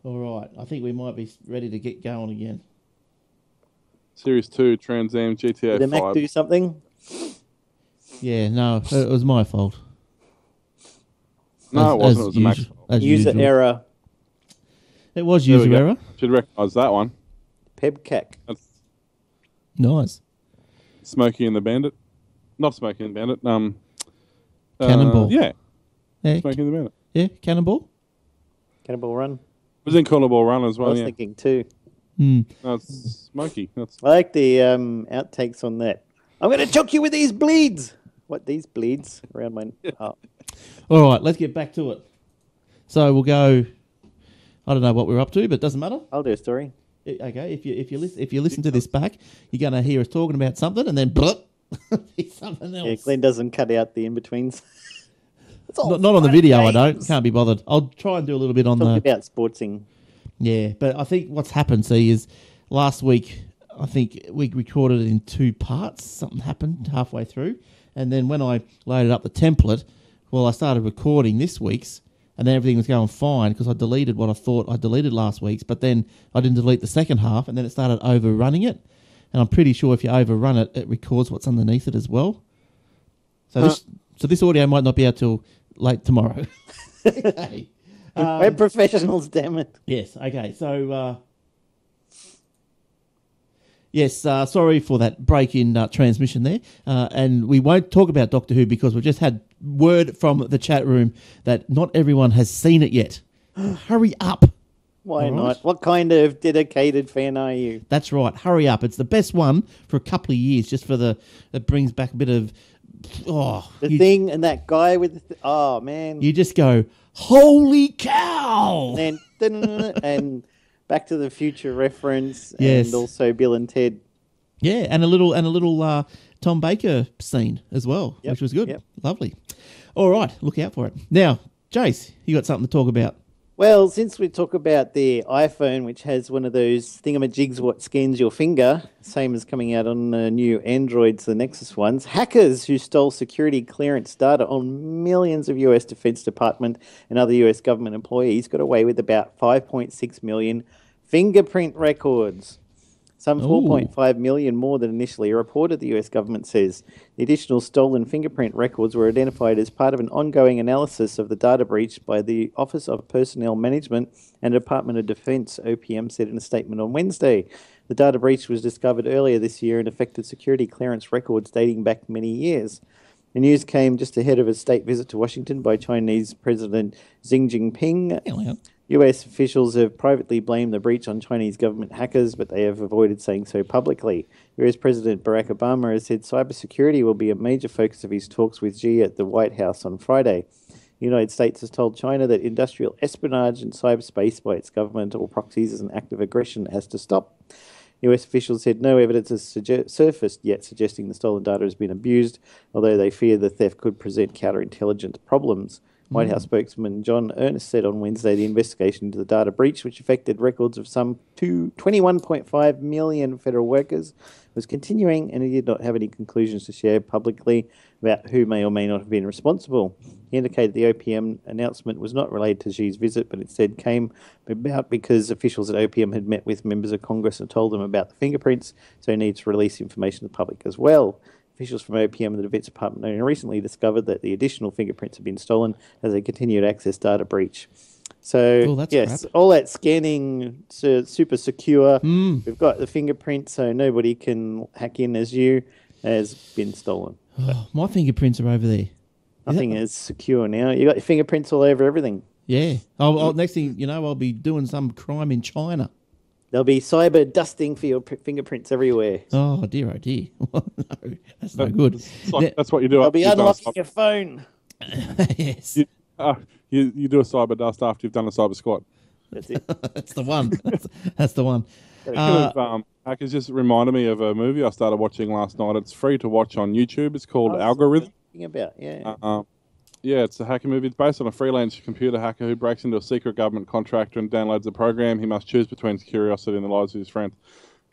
All right, I think we might be ready to get going again. Series 2, Trans Am, Did GTA the Mac 5. do something? Yeah, no, it was my fault. No, it wasn't. It as was a Mac. usual- as User usual. error. It was There we user go. error. Should recognise that one. PEBKAC. That's Nice. Smokey and the Bandit. Not Smokey and the Bandit. Um, uh, Cannonball. yeah, Yeah, Smokey and the Bandit. yeah, Cannonball. Cannonball Run. It was in Cannonball Run as well. I well. was Yeah, thinking too. Hmm. no, it's Smokey. That's I like the um, outtakes on that. I'm going to choke you with these bleeds. What these bleeds around my? Oh, All right, let's get back to it. So we'll go. I don't know what we're up to, but it doesn't matter. I'll do a story. I- Okay, if you if you listen if you listen to this back, you're going to hear us talking about something, and then blah, it's something else. Yeah, Glenn doesn't cut out the in betweens. not, not on the video, I don't. Can't be bothered. I'll try and do a little bit on Talk the. about sportsing. Yeah, but I think what's happened, see, is last week I think we recorded it in two parts. Something happened halfway through, and then when I loaded up the template, well, I started recording this week's, and then everything was going fine because I deleted what I thought I deleted last week's, but then I didn't delete the second half, and then it started overrunning it. And I'm pretty sure if you overrun it, it records what's underneath it as well. So this, so this audio might not be out till late tomorrow. okay. We're professionals, damn it. Yes. Okay. So, uh, yes. Uh, sorry for that break in uh, transmission there, uh, and we won't talk about Doctor Who because we've just had word from the chat room that not everyone has seen it yet. Hurry up! Why All right. not? What kind of dedicated fan are you? That's right. Hurry up! It's the best one for a couple of years, just for the. It brings back a bit of. Oh, The you, thing and that guy with the th- oh man, you just go, holy cow! and then and Back to the Future reference, Yes. and also Bill and Ted. Yeah, and a little and a little uh, Tom Baker scene as well, Yep, which was good. yep. Lovely. All right, look out for it. Now, Jace, you got something to talk about? Well, since we talk about the iPhone, which has one of those thingamajigs what scans your finger, same as coming out on the new Androids, the Nexus ones, hackers who stole security clearance data on millions of US Defense Department and other US government employees got away with about 5.6 million fingerprint records. Some 4.5 million more than initially reported, the US government says. The additional stolen fingerprint records were identified as part of an ongoing analysis of the data breach by the Office of Personnel Management and Department of Defense, OPM said in a statement on Wednesday. The data breach was discovered earlier this year and affected security clearance records dating back many years. The news came just ahead of a state visit to Washington by Chinese President Xi Jinping. US officials have privately blamed the breach on Chinese government hackers, but they have avoided saying so publicly. US President Barack Obama has said cybersecurity will be a major focus of his talks with Xi at the White House on Friday. The United States has told China that industrial espionage in cyberspace by its government or proxies is an act of aggression has to stop. US officials said no evidence has suge- surfaced yet suggesting the stolen data has been abused, although they fear the theft could present counterintelligence problems. White House hmm. spokesman John Earnest said on Wednesday the investigation into the data breach, which affected records of some two, 21.5 million federal workers, was continuing and he did not have any conclusions to share publicly about who may or may not have been responsible. He indicated the OPM announcement was not related to Xi's visit, but instead came about because officials at OPM had met with members of Congress and told them about the fingerprints, so he needs to release information to the public as well. Officials from OPM and the Defence Department only recently discovered that the additional fingerprints had been stolen as a continued access data breach. So, that's yes, crap. all that scanning, su- super secure. Hmm. We've got the fingerprint, so nobody can hack in as you, has been stolen. Oh, my fingerprints are over there. Nothing is secure now. You got your fingerprints all over everything. Yeah. I'll, I'll, next thing you know, I'll be doing some crime in China. There'll be cyber dusting for your p- fingerprints everywhere. Oh dear, oh dear. no, that's no good. It's like- that's what you do. I'll be you've done unlocking cyber- your phone. yes, you, uh, you, you do a cyber dust after you've done a cyber squat. That's it. that's the one. That's, that's the one. Speaking Uh, of, um, hackers just reminded me of a movie I started watching last night. It's free to watch on YouTube. It's called Algorithm. about yeah. Uh, um, yeah, it's a hacker movie. It's based on a freelance computer hacker who breaks into a secret government contractor and downloads a program. He must choose between curiosity and the lives of his friends.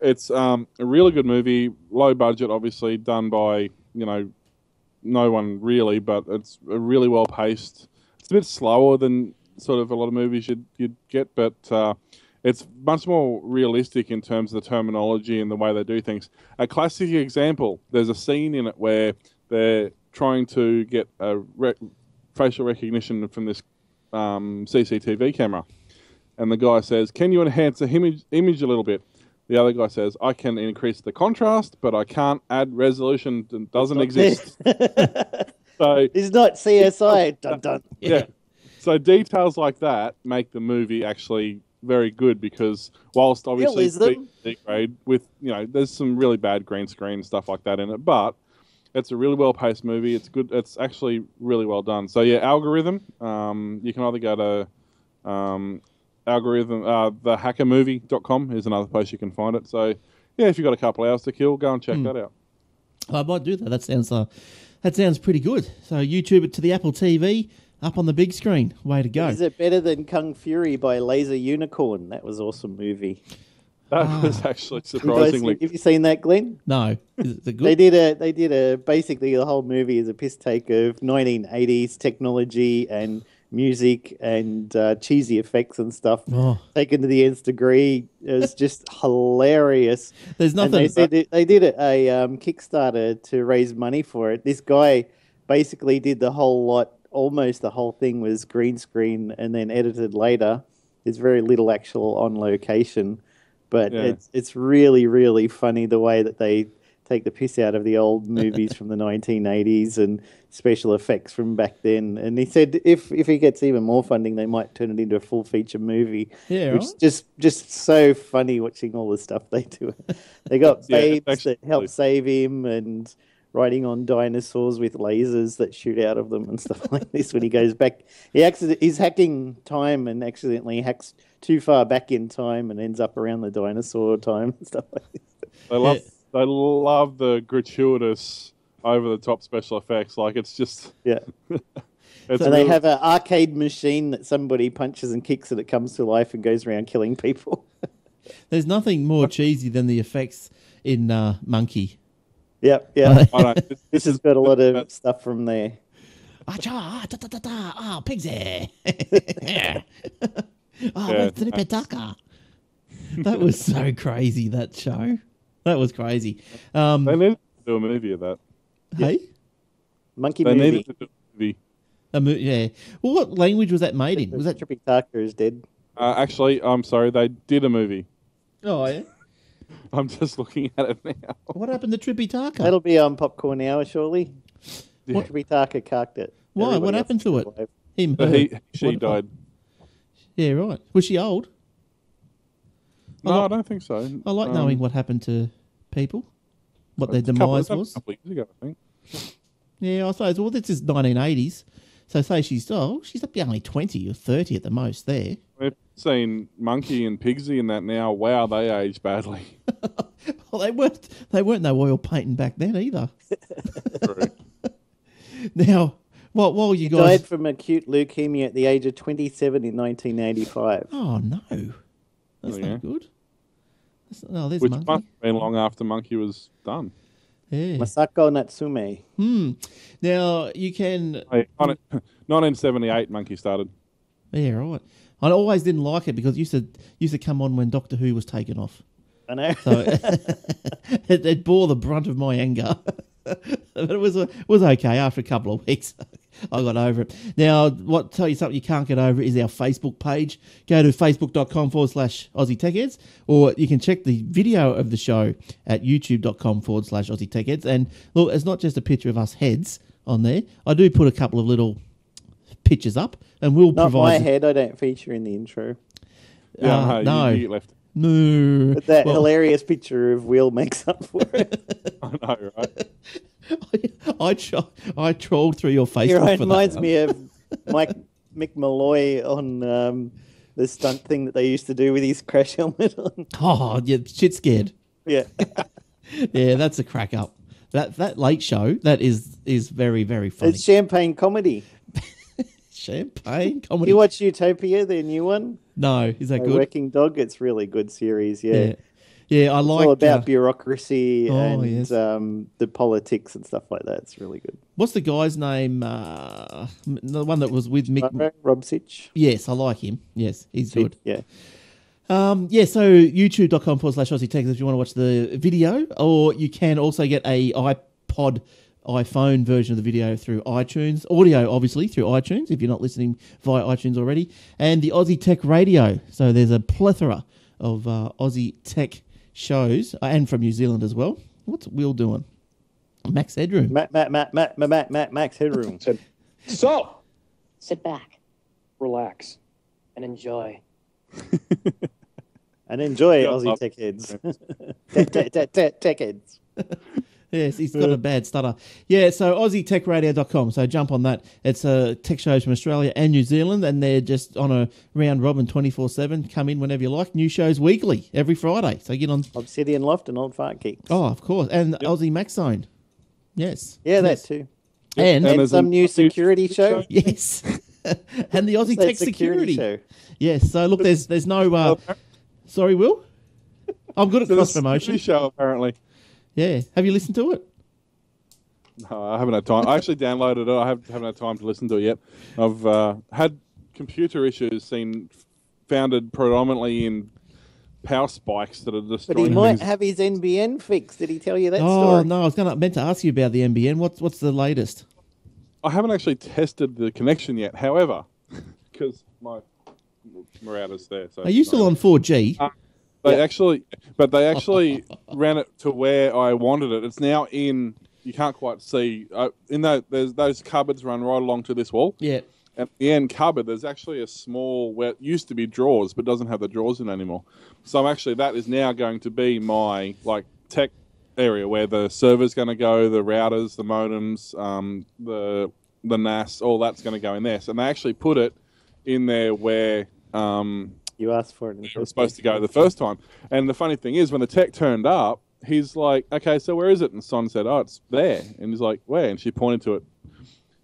It's um, a really good movie, low budget, obviously, done by, you know, no one really, but it's a really well paced. It's a bit slower than sort of a lot of movies you'd, you'd get, but uh, it's much more realistic in terms of the terminology and the way they do things. A classic example there's a scene in it where they're trying to get a re- facial recognition from this um, CCTV camera. And the guy says, Can you enhance the image, image a little bit? The other guy says, I can increase the contrast, but I can't add resolution that doesn't exist. so, It's not CSI. Dun, dun. yeah. So details like that make the movie actually very good because whilst obviously grade with you know there's some really bad green screen stuff like that in it, but it's a really well paced movie. It's good. It's actually really well done. So yeah, algorithm. Um, you can either go to um, algorithm uh, thehackermovie.com is another place you can find it. So yeah, if you've got a couple hours to kill, go and check that out. I might do that. That sounds uh, that sounds pretty good. So YouTube it to the Apple TV up on the big screen. Way to go! Is it better than Kung Fury by Laser Unicorn? That was awesome movie. That was actually You surprisingly. have you seen that, Glenn? No, is it They did a they did a basically the whole movie is a piss take of 1980s technology and music and uh, cheesy effects and stuff Oh. taken to the nth degree. It was just hilarious. There's And they nothing. said it, they did a, a um, Kickstarter to raise money for it. This guy basically did the whole lot. Almost the whole thing was green screen and then edited later. There's very little actual on location, but Yeah. it's it's really really funny the way that they take the piss out of the old movies from the 1980s and special effects from back then. And he said if if he gets even more funding, they might turn it into a full feature movie Yeah, which right. is just just so funny watching all the stuff they do. They got Yeah, babes that actually- help save him and riding on dinosaurs with lasers that shoot out of them and stuff like this when he goes back. He accident, he's hacking time and accidentally hacks too far back in time and ends up around the dinosaur time and stuff like this. They love Yeah. they love the gratuitous over the top special effects. Like it's just Yeah. it's And they really- have an arcade machine that somebody punches and kicks and it comes to life and goes around killing people. There's nothing more cheesy than the effects in uh, Monkey. Yep, yeah. I this, This has got a lot of stuff from there. Acha, ah, da, da, da, da, ah, pigsy. oh, Yeah. what's the petaka? That was so crazy, that show. That was crazy. Um, they needed to do a movie of that. hey? Monkey They movie. needed to do a movie. A mo- yeah. Well, what language was that made in? Was that. Tripitaka is dead. Uh, actually, I'm sorry, they did a movie. Oh, yeah. I'm just looking at it now. What happened to Tripitaka? That'll be on Popcorn Hour, surely. What? Tripitaka carked it. Why? What Everybody else happened to it? alive. Him, But he, she What- died. Yeah, right. Was she old? No, like- I don't think so. I like Um, knowing what happened to people, what their a couple- demise that a was. couple of years ago, I think. Yeah, I suppose. Well, this is 1980s. So say she's, oh, she's up to only 20 or 30 at the most there. We've seen Monkey and Pigsy in that now. Wow, they aged badly. Well, they weren't, they weren't no oil painting back then either. True. Now, while, while you Died guys. Died from acute leukemia at the age of 27 in 1985. Oh, no. That's Oh, not good. That's, oh, there's Which Monkey. must have been long after Monkey was done. Yeah. Masako Natsume. Hmm. Now, you can. Hey, on it- 1978, Monkey started. Yeah, right. I always didn't like it because it used to, used to come on when Doctor Who was taken off. I know. So it, it bore the brunt of my anger. but it was it was okay after a couple of weeks. I got over it. Now, what tell you something you can't get over is our Facebook page. Go to facebook.com forward slash Aussie Tech Heads, or you can check the video of the show at youtube.com forward slash Aussie Tech Heads. And look, it's not just a picture of us heads on there. I do put a couple of little pictures up, and we'll provide. Not my head. I don't feature in the intro. Yeah, Uh, no, no. You, you left. No, But that Well- hilarious picture of Will makes up for it. I know, right? I tro- I trawled through your Facebook. It for that reminds one. me of Mike Mick Molloy on um, the stunt thing that they used to do with his crash helmet on. Oh, yeah, shit scared. Yeah. Yeah, that's a crack up. That that late show that is is very very funny. It's champagne comedy. Champagne comedy. You watch Utopia, their new one? no, is that A good? Working Dog. It's really good series. Yeah. Yeah, yeah. I like. all about uh, bureaucracy Oh, and yes. um, the politics and stuff like that. It's really good. what's the guy's name? Uh, the one that was with Mick. Rob- Sitch. Yes, I like him. Yes, he's good. Yeah. Um, yeah, so youtube.com forward slash Aussie Tech if you want to watch the video, or you can also get a iPod iPhone version of the video through iTunes, audio obviously through iTunes if you're not listening via iTunes already, and the Aussie Tech Radio. So there's a plethora of uh, Aussie Tech shows, uh, and from New Zealand as well. What's Will doing? Max Headroom. Matt, Matt, Matt, Matt, Matt, Matt, Matt, Max Headroom. Said, so Sit back relax. and enjoy. and enjoy Yeah, Aussie love- tech heads. tech, tech, tech, tech, tech heads. Yes, he's got a bad stutter. Yeah, so AussieTechRadio.com. So jump on that. It's uh, tech shows from Australia and New Zealand, and they're just on a round robin 24 7. Come in whenever you like. New shows weekly, every Friday. So get on. Obsidian Loft and Old Fart Geeks. Oh, of course. And Aussie Max Zone. Yes. yeah, that yes. too. And, And there's some new security show. yes. and the Aussie That Tech Security. show. Yes. So look, there's there's no. Uh, sorry, Will. I'm good at There's a cross promotion. security show apparently. Yeah. Have you listened to it? No, I haven't had time. I actually downloaded it. I have, haven't had time to listen to it yet. I've uh, had computer issues seen founded predominantly in power spikes that are destroying. But he might things. have his NBN fixed. Did he tell you that oh story? no, I was gonna meant to ask you about the NBN. What's what's the latest? I haven't actually tested the connection yet. However, because my router's there, so Are you still on 4G? Uh, They actually, but they actually ran it to where I wanted it. It's now in. You can't quite see. Uh, in that, there's those cupboards run right along to this wall. yeah. At the end cupboard, there's actually a small where it used to be drawers, but doesn't have the drawers in anymore. So I'm actually that is now going to be my like tech area where the server's going to go, the routers, the modems, um, the the NAS, all that's going to go in there. So they actually put it in there where um, You asked for it. in it was supposed to go the first time. And the funny thing is, when the tech turned up, he's like, "Okay, so where is it?" And Son said, "Oh, it's there." And he's like, "Where?" And she pointed to it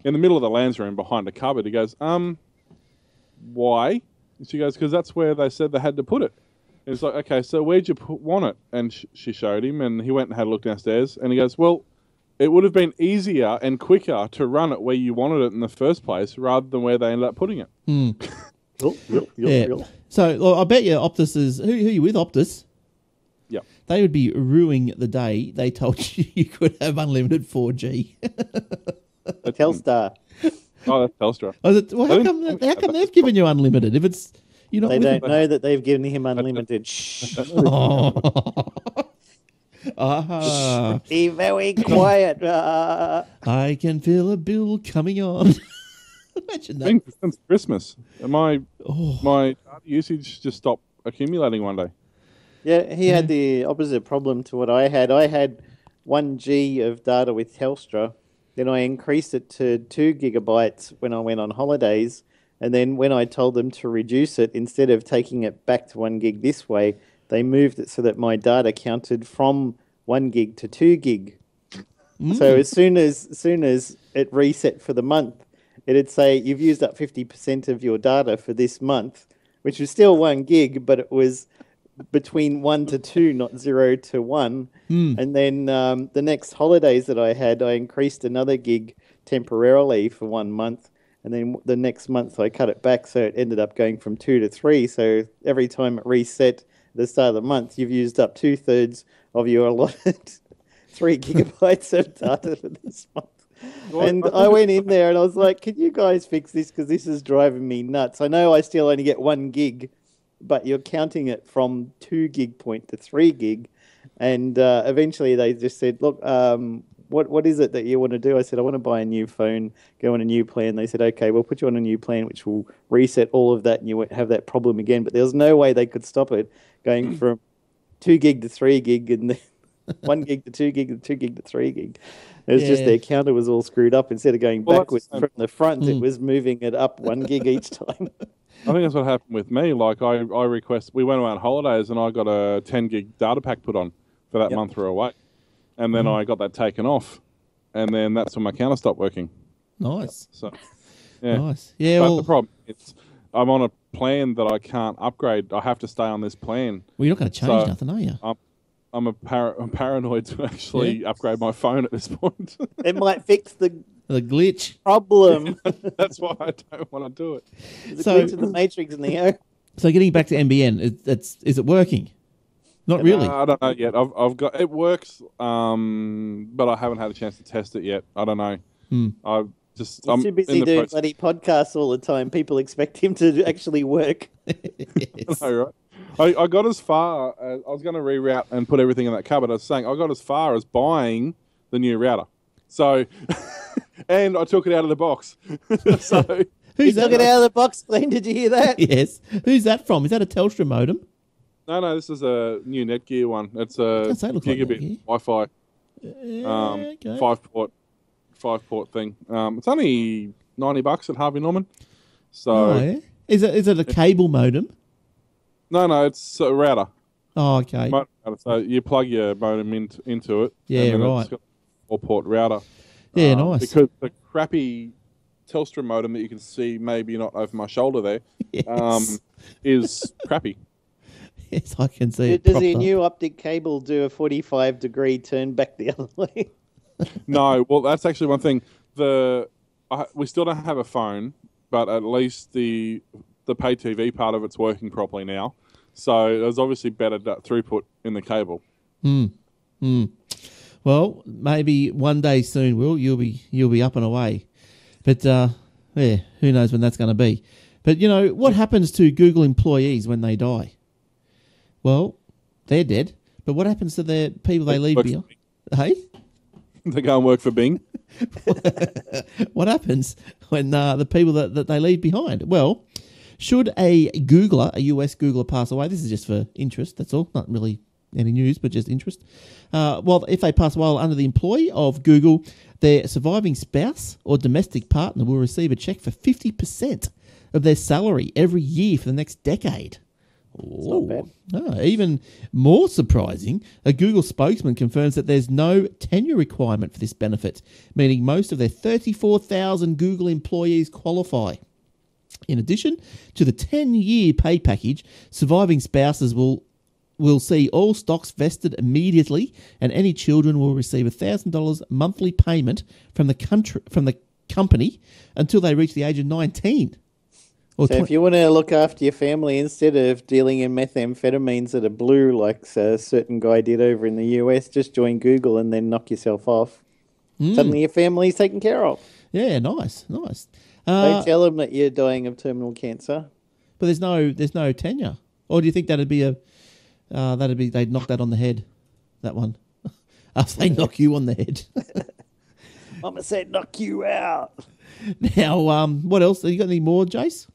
in the middle of the lands room behind a cupboard. He goes, "Um, why?" And she goes, "Because that's where they said they had to put it." And he's like, "Okay, so where'd you put, want it?" And sh- she showed him, and he went and had a look downstairs. And he goes, "Well." It would have been easier and quicker to run it where you wanted it in the first place rather than where they ended up putting it. Yup, yup, yup, Yeah. yup. So well, I bet you Optus is who, who are you with Optus? Yep. They would be ruining the day they told you you could have unlimited 4G. Telstar. Oh, that's Telstra. I was it, well, how come, how come they've given you unlimited if it's you're not They don't them? know that they've given him unlimited. Shh. Ah, Be very quiet. Ah. I can feel a bill coming on. Imagine that. been since Christmas. My Oh. my data usage just stopped accumulating one day. Yeah, he had the opposite problem to what I had. I had one G of data with Telstra. Then I increased it to two gigabytes when I went on holidays. And then when I told them to reduce it, instead of taking it back to one gig this way, they moved it so that my data counted from one gig to two gig. So mm. as soon as, as soon as it reset for the month, it'd say you've used up fifty percent of your data for this month, which was still one gig, but it was between one to two, not zero to one. And then um, the next holidays that I had, I increased another gig temporarily for one month. And then the next month I cut it back, so it ended up going from two to three. So every time it reset the start of the month, you've used up two thirds of your allotted three gigabytes of data for this month. And I went in there and I was like, "Can you guys fix this? Because this is driving me nuts. I know I still only get one gig, but you're counting it from two gig point to three gig." And uh, eventually, they just said, "Look, um, what what is it that you want to do?" I said, "I want to buy a new phone, go on a new plan." They said, "Okay, we'll put you on a new plan, which will reset all of that, and you won't have that problem again." But there was no way they could stop it going from two gig to three gig and then one gig to two gig and two gig to three gig. It was just their counter was all screwed up. Instead of going Well, backwards from the front, it mm. was moving it up one gig each time. I think that's what happened with me. Like I, I request we went on holidays and I got a ten gig data pack put on for that Yep. month we were away. And then mm-hmm. I got that taken off. And then that's when my counter stopped working. Nice. So yeah. Nice. Yeah, But well, the problem it's I'm on a plan that I can't upgrade. I have to stay on this plan. well, you're not going to change So- nothing, are you? I'm a par- I'm paranoid to actually upgrade my phone at this point. it might fix the The glitch. problem. That's why I don't want to do it. the So- glitch in the Matrix, Neo. So getting back to NBN, it, it's is it working? Not really. I don't know yet. I've, I've got it works, um, but I haven't had a chance to test it yet. I don't know. Hmm. I just He's I'm too busy doing process. bloody podcasts all the time. People expect him to actually work. Yes. I know, right? I, I got as far. As, I was going to reroute and put everything in that cupboard. I was saying I got as far as buying the new router. So, and I took it out of the box. so You Who's took it out of the box, Glenn. Did you hear that? Yes. Who's that from? Is that a Telstra modem? no, no, this is a new Netgear one. It's a Doesn't it look like gigabit Netgear. Wi-Fi um, okay. five port five port thing. Um, it's only ninety bucks at Harvey Norman. So Oh, yeah. Is it is it a cable modem? No, no, it's a router. Oh, okay. Mo- So you plug your modem into, into it. Yeah, and then right. It's got a four port router. Yeah, Um, nice. Because the crappy Telstra modem that you can see maybe not over my shoulder there Yes. um, is crappy. yes, I can see. Does propped your up. new optic cable do a 45 degree turn back the other way? No, well, that's actually one thing. The I, we still don't have a phone, but at least the the pay TV part of it's working properly now. So there's obviously better throughput in the cable. Hmm. Well, maybe one day soon, Will you'll be you'll be up and away, but uh, yeah, who knows when that's going to be? But you know what happens to Google employees when they die? Well, they're dead. But what happens to the people they leave behind? Hey, they go and work for Bing. what happens when uh, the people that, that they leave behind? Well, should a Googler, a US Googler, pass away, this is just for interest, that's all, not really any news, but just interest. Uh, well, if they pass away under the employee of Google, their surviving spouse or domestic partner will receive a check for 50% of their salary every year for the next decade. not bad. Ah, even more surprising, a Google spokesman confirms that there's no tenure requirement for this benefit, meaning most of their 34,000 Google employees qualify. In addition to the 10 year pay package, surviving spouses will will see all stocks vested immediately and any children will receive a $1000 monthly payment from the country from the company until they reach the age of 19 or So if you want to look after your family instead of dealing in methamphetamines that are blue, like a certain guy did over in the US, just join Google and then knock yourself off. Hmm. Suddenly your family's taken care of. yeah nice nice Uh, tell them that you're dying of terminal cancer. But there's no there's no tenure. Or do you think that'd be a uh, that'd be they'd knock that on the head, that one, after they knock you on the head. Mama said knock you out. now, um, what else? Have you got any more, Jace?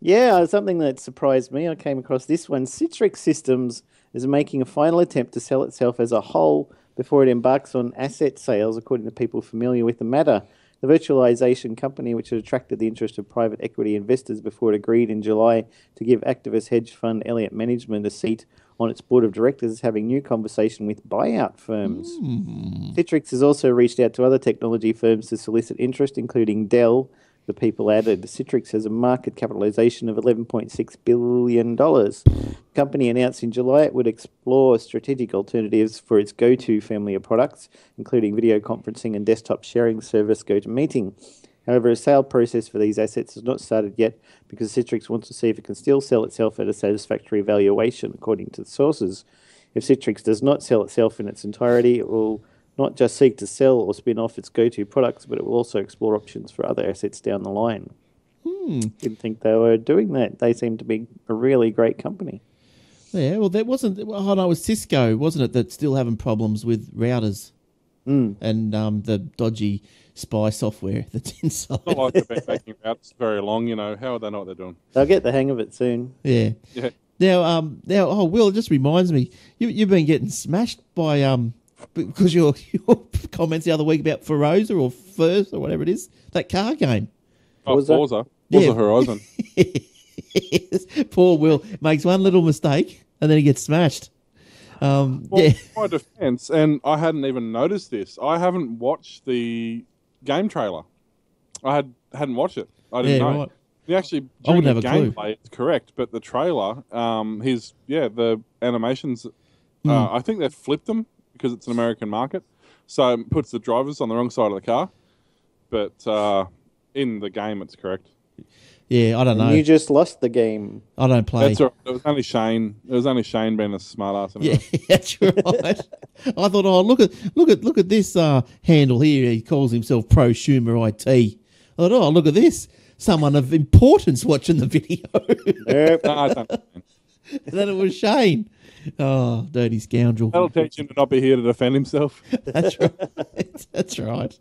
Yeah, something that surprised me. I came across this one. Citrix Systems is making a final attempt to sell itself as a whole before it embarks on asset sales, according to people familiar with the matter. The virtualization company, which had attracted the interest of private equity investors before it agreed in July to give activist hedge fund Elliott Management a seat on its board of directors, is having new conversation with buyout firms. Hmm. Citrix has also reached out to other technology firms to solicit interest, including Dell. The people added Citrix has a market capitalization of $11.6 billion. The company announced in July it would explore strategic alternatives for its GoTo family of products, including video conferencing and desktop sharing service GoToMeeting. However, a sale process for these assets has not started yet because Citrix wants to see if it can still sell itself at a satisfactory valuation, according to the sources. If Citrix does not sell itself in its entirety, it will not just seek to sell or spin off its GoTo products, but it will also explore options for other assets down the line. Didn't think they were doing that. They seem to be a really great company. Yeah, well, there wasn't. Well, oh no, it was Cisco, wasn't it? That's still having problems with routers and um, the dodgy spy software that's inside. Not like they've been making routes very long. You know, how would they know what they're doing? They'll get the hang of it soon. Yeah. Yeah. Now, um, now, oh, Will, it just reminds me, you, you've been getting smashed by um, because your your comments the other week about Feroza or First or whatever it is, that car game. Oh, was that? Forza. Forza Yeah. Horizon. Poor Will makes one little mistake and then he gets smashed. Um, Well, yeah, my defense, and I hadn't even noticed this. I haven't watched the game trailer. I had hadn't watched it. I didn't Yeah, know. right. He actually I during wouldn't the have a clue. gameplay, it's correct, but the trailer, um, his yeah, the animations. Uh, I think they've flipped them because it's an American market, so it puts the drivers on the wrong side of the car. But uh, in the game, it's correct. yeah, I don't know. You just lost the game. I don't play. That's right. It was only Shane. It was only Shane being a smart ass. Yeah, that's right. I thought, oh, look at look at look at this uh, handle here. He calls himself Prosumer IT. I thought, oh, look at this. Someone of importance watching the video. Nope. No, I don't. and then it was Shane. Oh, dirty scoundrel. That'll teach him to not be here to defend himself. That's right. That's right.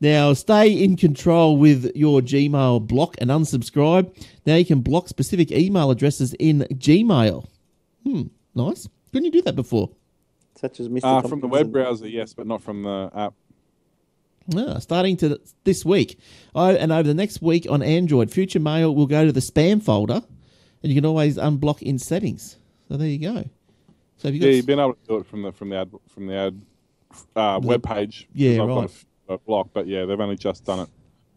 Now, stay in control with your Gmail block and unsubscribe. Now you can block specific email addresses in Gmail. Hmm, nice. Couldn't you do that before? Such as Mr. Uh, from the web browser, yes, but not from the app. Ah, starting to this week, oh, and over the next week on Android, future mail will go to the spam folder, and you can always unblock in settings. So there you go. So have you got Yeah, you've been able to do it from the from the ad from the ad uh, web page. Yeah, I've got right. a f- a block, but yeah, they've only just done it.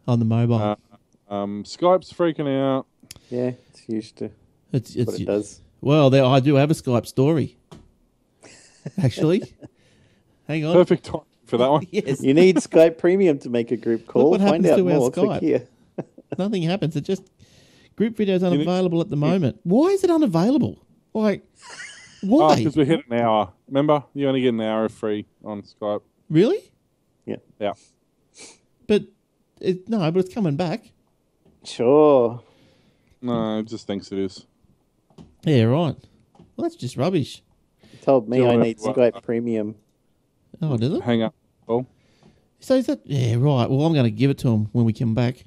on the mobile? Uh, Um, Skype's freaking out. Yeah, it's used to it's, what it does. well, there I do have a Skype story. Actually, hang on. Perfect time for that one. Yes, You need Skype Premium to make a group call. Look what Find happens out to our more. Skype? Here. nothing happens. It just group videos need- unavailable at the moment. Why is it unavailable? Like, ah, why? because we hit an hour. Remember, you only get an hour of free on Skype. really? Yeah. Yeah. But it, no, but it's coming back. Sure. No, it just thinks it is. Yeah, right. Well, that's just rubbish. Told me Do I wanna- need Skype Premium. Oh, does it? Hang up. Oh, So is that? Yeah, right. Well, I'm going to give it to him when we come back.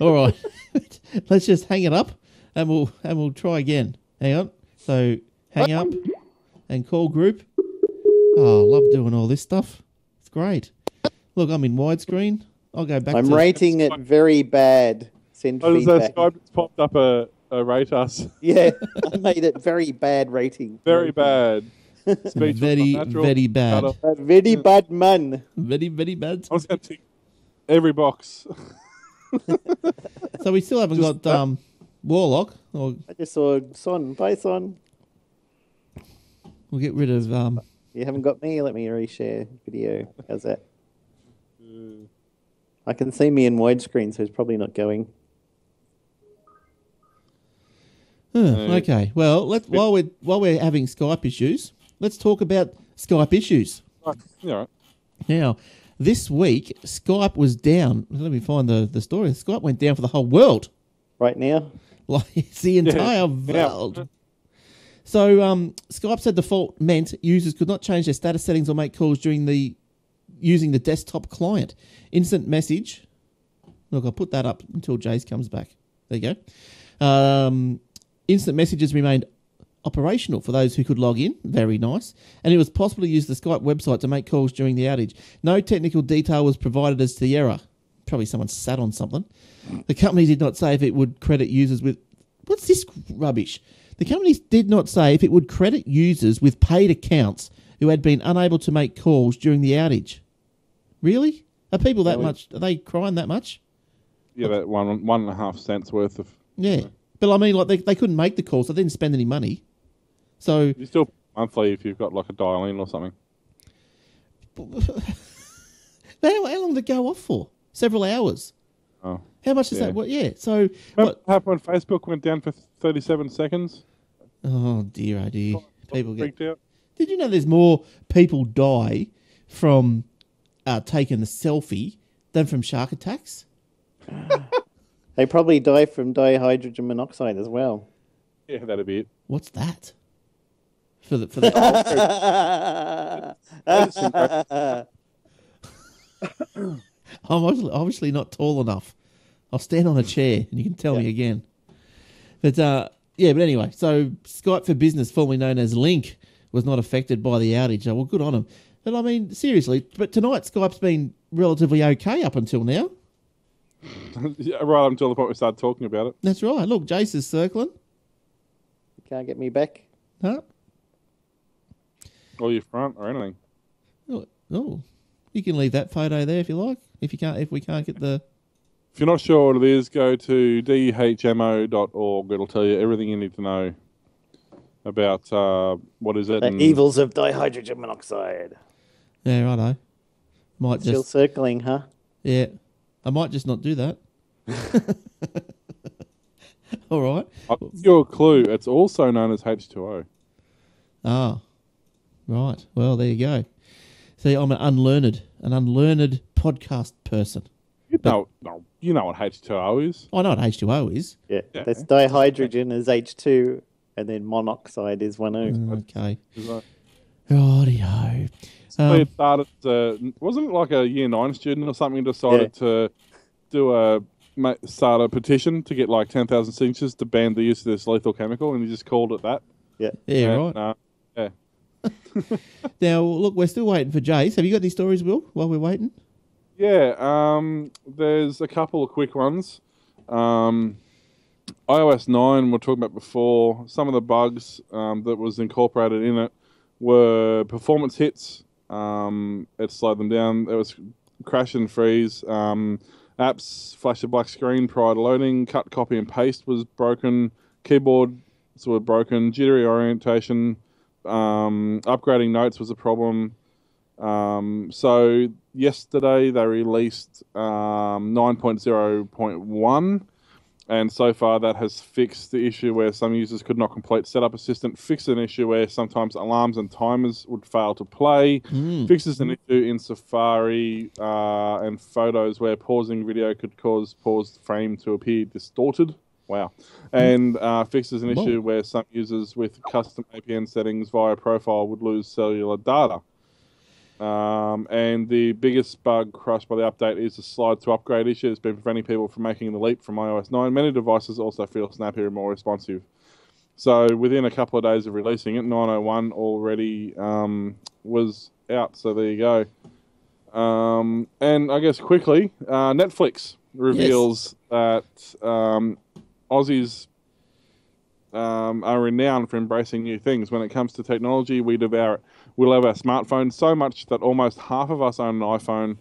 All right. Let's just hang it up, and we'll and we'll try again. Hang on. So hang up, and call group. Oh, I love doing all this stuff. It's great. Look, I'm in widescreen. I'll go back. I'm to, rating it very bad. Send oh, so feedback. Skype has popped up a, a rate us. Yeah, I made it very bad rating. Very bad. Speech Very, very bad. Cut off. A very bad man. Very, very bad. I was going to tick every box. So we still haven't Just got um, Warlock. Or I just saw Son. Bye, Son. we'll get rid of um. You haven't got me. Let me reshare video. How's that? I can see me in widescreen, so it's probably not going. huh, Uh, okay. Well, let while we're while we're having Skype issues, let's talk about Skype issues. yeah, right. Now, this week Skype was down. Let me find the the story. Skype went down for the whole world. Right now, Like it's the entire Yeah. world. So um, Skype said the fault meant users could not change their status settings or make calls during the using the desktop client. Instant message. Look, I'll put that up until Jace comes back. There you go. Um, instant messages remained operational for those who could log in. Very nice. And it was possible to use the Skype website to make calls during the outage. No technical detail was provided as to the error. Probably someone sat on something. The company did not say if it would credit users with. What's this rubbish? The company did not say if it would credit users with paid accounts who had been unable to make calls during the outage. Really? Are people that much? Are they crying that much? Yeah, that one one and a half cents worth of. Yeah. But I mean, like, they, they couldn't make the calls. So They didn't spend any money. So, You still pay monthly if you've got like a dial in or something. how, how long did it go off for? Several hours. Oh. How much is Yeah. that? What? Yeah. So, Remember what? what happened when Facebook went down for 37 seconds? Oh, dear, oh, dear. People get. Out. Did you know there's more people die from uh, taking a selfie than from shark attacks? they probably die from dihydrogen monoxide as well. Yeah, that'd be it. What's that? For the for the I'm obviously, obviously not tall enough. I'll stand on a chair and you can tell me again. But uh, yeah, but anyway, so Skype for Business, formerly known as Lync, was not affected by the outage. Oh, well, good on them. But I mean, seriously, but tonight Skype's been relatively okay up until now. Yeah, right up until the point we started talking about it. That's right. Look, Jace is circling. Can't get me back. Huh? Or your front or anything. Oh, oh, you can leave that photo there if you like. If you can't, if we can't get the If you're not sure what it is, go to dhmo.org. It'll tell you everything you need to know about uh, what is it. The and- evils of dihydrogen monoxide. yeah, righto. Might Still just circling, huh? yeah, I might just not do that. All right. I'll give you a clue. It's also known as H2O. Ah, right. Well, there you go. See, I'm an unlearned, an unlearned podcast person. You know, no, you know what H2O is. I know what H2O is. Yeah. Yeah. That's dihydrogen is H2 and then monoxide is one O. Okay. Is that- Rightio. So Um, it started. To, wasn't it like a year nine student or something decided to do a ma- start a petition to get like ten thousand signatures to ban the use of this lethal chemical, and he just called it that. Yeah. yeah, And, right. uh, yeah. Now, look, we're still waiting for Jace. Have you got any stories, Will, while we're waiting? Yeah, um, there's a couple of quick ones. Um, iOS 9, We're talking about before, some of the bugs um, that was incorporated in it were performance hits. Um, it slowed them down. It was crash and freeze. Um, apps flash a black screen prior to loading. Cut, copy, and paste was broken. Keyboards were broken. Jittery orientation. Um, upgrading notes was a problem. Um, so yesterday they released um, 9.0.1, and so far that has fixed the issue where some users could not complete Setup Assistant, fixed an issue where sometimes alarms and timers would fail to play, fixes an issue in Safari uh, and photos where pausing video could cause paused frame to appear distorted. Wow. And uh, fixes an Whoa. issue where some users with custom APN settings via profile would lose cellular data. Um, and the biggest bug crushed by the update is the slide to upgrade issue. It's been preventing people from making the leap from iOS 9. Many devices also feel snappier and more responsive. So within a couple of days of releasing it, 901 already um, was out. So there you go. Um, and I guess quickly, uh, Netflix reveals that um, Aussies um, are renowned for embracing new things. When it comes to technology, we devour it. We love our smartphones so much that almost half of us own an iPhone.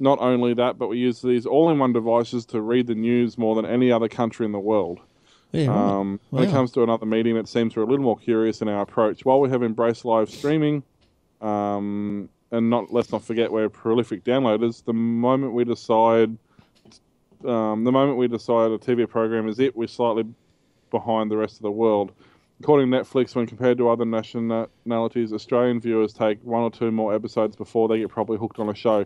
Not only that, but we use these all-in-one devices to read the news more than any other country in the world. Yeah. Um, When it comes to another medium, it seems we're a little more curious in our approach. While we have embraced live streaming, um, and not let's not forget we're prolific downloaders. The moment we decide, um, the moment we decide a TV program is it, we're slightly behind the rest of the world. According to Netflix, when compared to other nationalities, Australian viewers take one or two more episodes before they get properly hooked on a show.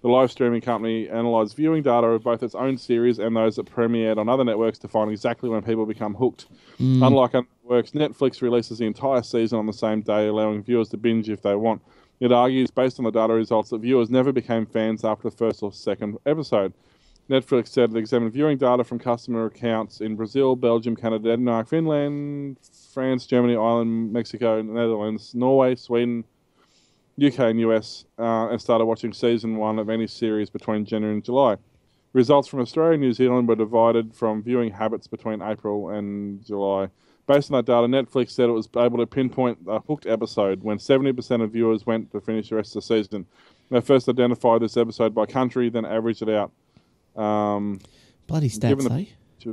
The live streaming company analysed viewing data of both its own series and those that premiered on other networks to find exactly when people become hooked. Unlike other networks, Netflix releases the entire season on the same day, allowing viewers to binge if they want. It argues, based on the data results, that viewers never became fans after the first or second episode. Netflix said it examined viewing data from customer accounts in Brazil, Belgium, Canada, Denmark, Finland, France, Germany, Ireland, Mexico, Netherlands, Norway, Sweden, UK, and US, uh, and started watching season one of any series between January and July. Results from Australia and New Zealand were divided from viewing habits between April and July. Based on that data, Netflix said it was able to pinpoint a hooked episode when 70% of viewers went to finish the rest of the season. They first identified this episode by country, then averaged it out. Um, Bloody stats, the- eh?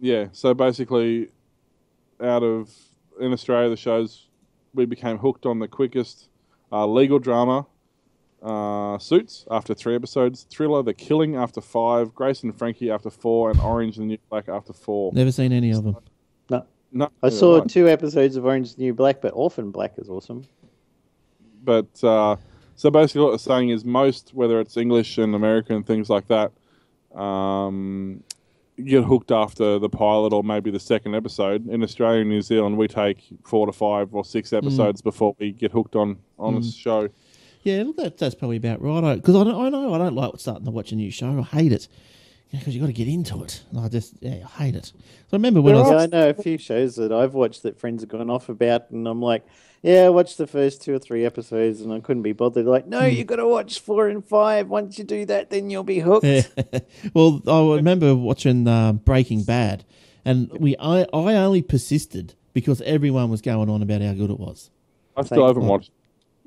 yeah, so basically, out of in Australia, the shows we became hooked on the quickest uh, legal drama, uh, Suits after three episodes, Thriller, The Killing after five, Grace and Frankie after four, and Orange and the New Black after four. Never seen any of them. No, No, I saw right. two episodes of Orange is the New Black, but Orphan Black is awesome. but uh, so basically what it's saying is most whether it's english and american and things like that um, get hooked after the pilot or maybe the second episode in australia and new zealand we take four to five or six episodes before we get hooked on on a show Yeah, look, that, that's probably about right. Because I, don't- I know I don't like starting to watch a new show. I hate it because you got to get into it. And I just yeah, I hate it. So I remember when I was Yeah, I know a few shows that I've watched that friends have gone off about, and I'm like, yeah, I watched the first two or three episodes, and I couldn't be bothered. Like, no, you got to watch four and five. Once you do that, then you'll be hooked. well, I remember watching uh, Breaking Bad, and we I, I only persisted because everyone was going on about how good it was. i still haven't you. watched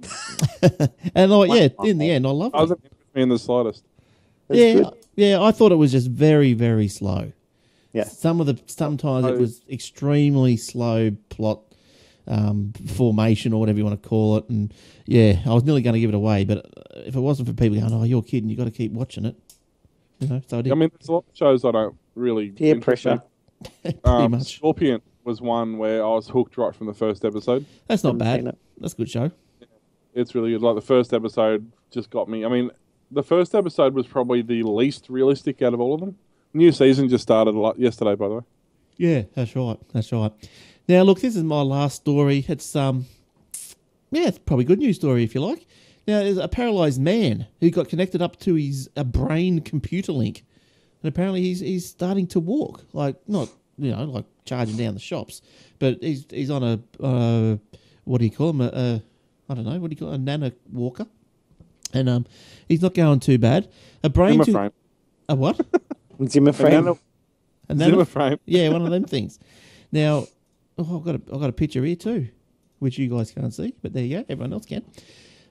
And like, yeah, in the end, I loved it. doesn't interest me in the slightest It's Yeah, good. yeah, I thought it was just very, very slow. Yeah. Some of the sometimes it was extremely slow plot um, formation or whatever you want to call it, and yeah, I was nearly going to give it away, but uh, if it wasn't for people going, "Oh, you're kidding," you got to keep watching it. You know, so I did i mean there's a lot of shows i don't really Peer pressure. pretty um, much. scorpion was one where i was hooked right from the first episode That's not haven't bad. it. That's a good show. it's really good. Like the first episode just got me. I mean, the first episode was probably the least realistic out of all of them. New season just started a lot yesterday, by the way. Yeah, that's right. That's right. Now, look, this is my last story. It's um, yeah, it's probably a good news story if you like. Now, there's a paralyzed man who got connected up to his a brain computer link, and apparently he's he's starting to walk. Like not you know like charging down the shops, but he's he's on a uh, what do you call him? A, a I don't know what do you call it? a nana walker, and um, he's not going too bad. A brain Zimmer to- frame. a what? Zimmer frame. Banana- A nano- Zimmer frame. yeah, one of them things. Now, oh, I've got a, I've got a picture here too, which you guys can't see, but there you go. Everyone else can.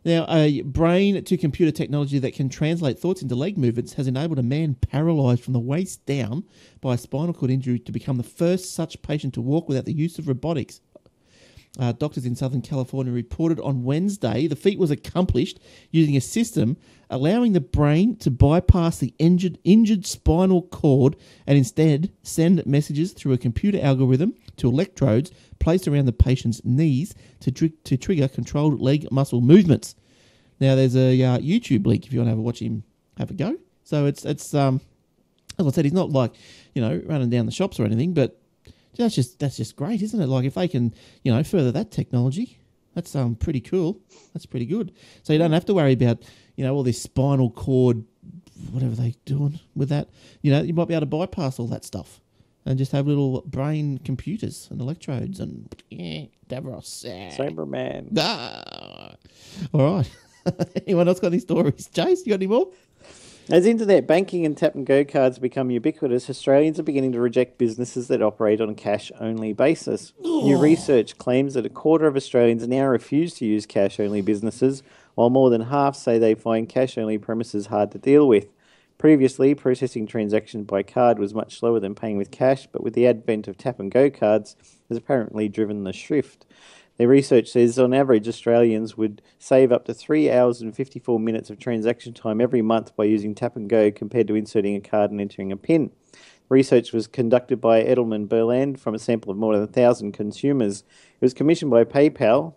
Now, a brain to computer technology that can translate thoughts into leg movements has enabled a man paralyzed from the waist down by a spinal cord injury to become the first such patient to walk without the use of robotics. Uh, doctors in Southern California reported on Wednesday the feat was accomplished using a system allowing the brain to bypass the injured, injured spinal cord and instead send messages through a computer algorithm to electrodes placed around the patient's knees to, tr- to trigger controlled leg muscle movements. Now, there's a uh, YouTube link if you want to have a watch him have a go. So it's it's um, as I said, he's not like you know running down the shops or anything, but that's just that's just great, isn't it? Like if they can, you know, further that technology, that's um pretty cool. That's pretty good. So you don't have to worry about you know all this spinal cord, whatever they doing with that. You know, you might be able to bypass all that stuff and just have little brain computers and electrodes and yeah, Davros. Yeah. Cyberman. Ah. All right. Anyone else got any stories? Chase, you got any more? As internet banking and tap and go cards become ubiquitous, Australians are beginning to reject businesses that operate on a cash only basis. New research claims that a quarter of Australians now refuse to use cash only businesses, while more than half say they find cash only premises hard to deal with. Previously, processing transactions by card was much slower than paying with cash, but with the advent of tap and go cards, has apparently driven the shift. Their research says on average, Australians would save up to 3 hours and 54 minutes of transaction time every month by using tap and go compared to inserting a card and entering a PIN. Research was conducted by Edelman Berland from a sample of more than 1,000 consumers. It was commissioned by PayPal.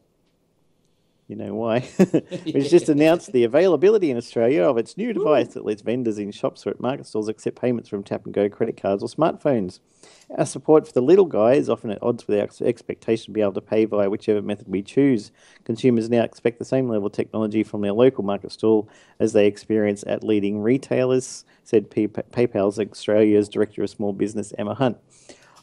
You know why? Which just announced the availability in Australia of its new device that lets vendors in shops or at market stalls accept payments from tap and go credit cards or smartphones. Our support for the little guy is often at odds with our expectation to be able to pay via whichever method we choose. Consumers now expect the same level of technology from their local market stall as they experience at leading retailers, said P- PayPal's Australia's Director of Small Business, Emma Hunt.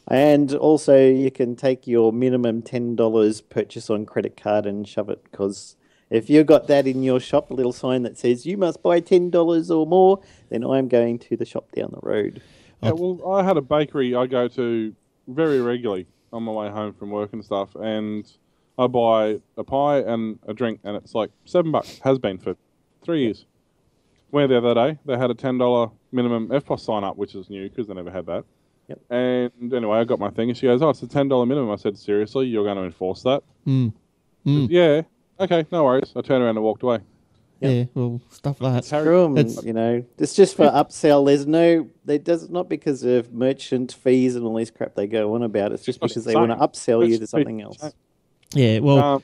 And also, you can take your minimum $10 purchase on credit card and shove it because if you've got that in your shop, a little sign that says you must buy $10 or more, then I'm going to the shop down the road. Uh, yeah, well, I had a bakery I go to very regularly on my way home from work and stuff, and I buy a pie and a drink, and it's like seven bucks. Has been for three years. Where the other day they had a ten dollar minimum EFTPOS sign up, which is new because they never had that. Yep. And anyway, I got my thing, and she goes, "Oh, it's a ten dollar minimum." I said, "Seriously, you're going to enforce that?" Mm. Mm. Yeah. Okay, no worries. I turned around and walked away. Yeah, well, stuff like that. Screw 'em, It's- you know. It's just for upsell. There's no, they does not because of merchant fees and all this crap they go on about. It's just not because they want to insane. upsell you to something else. Yeah, well, Um,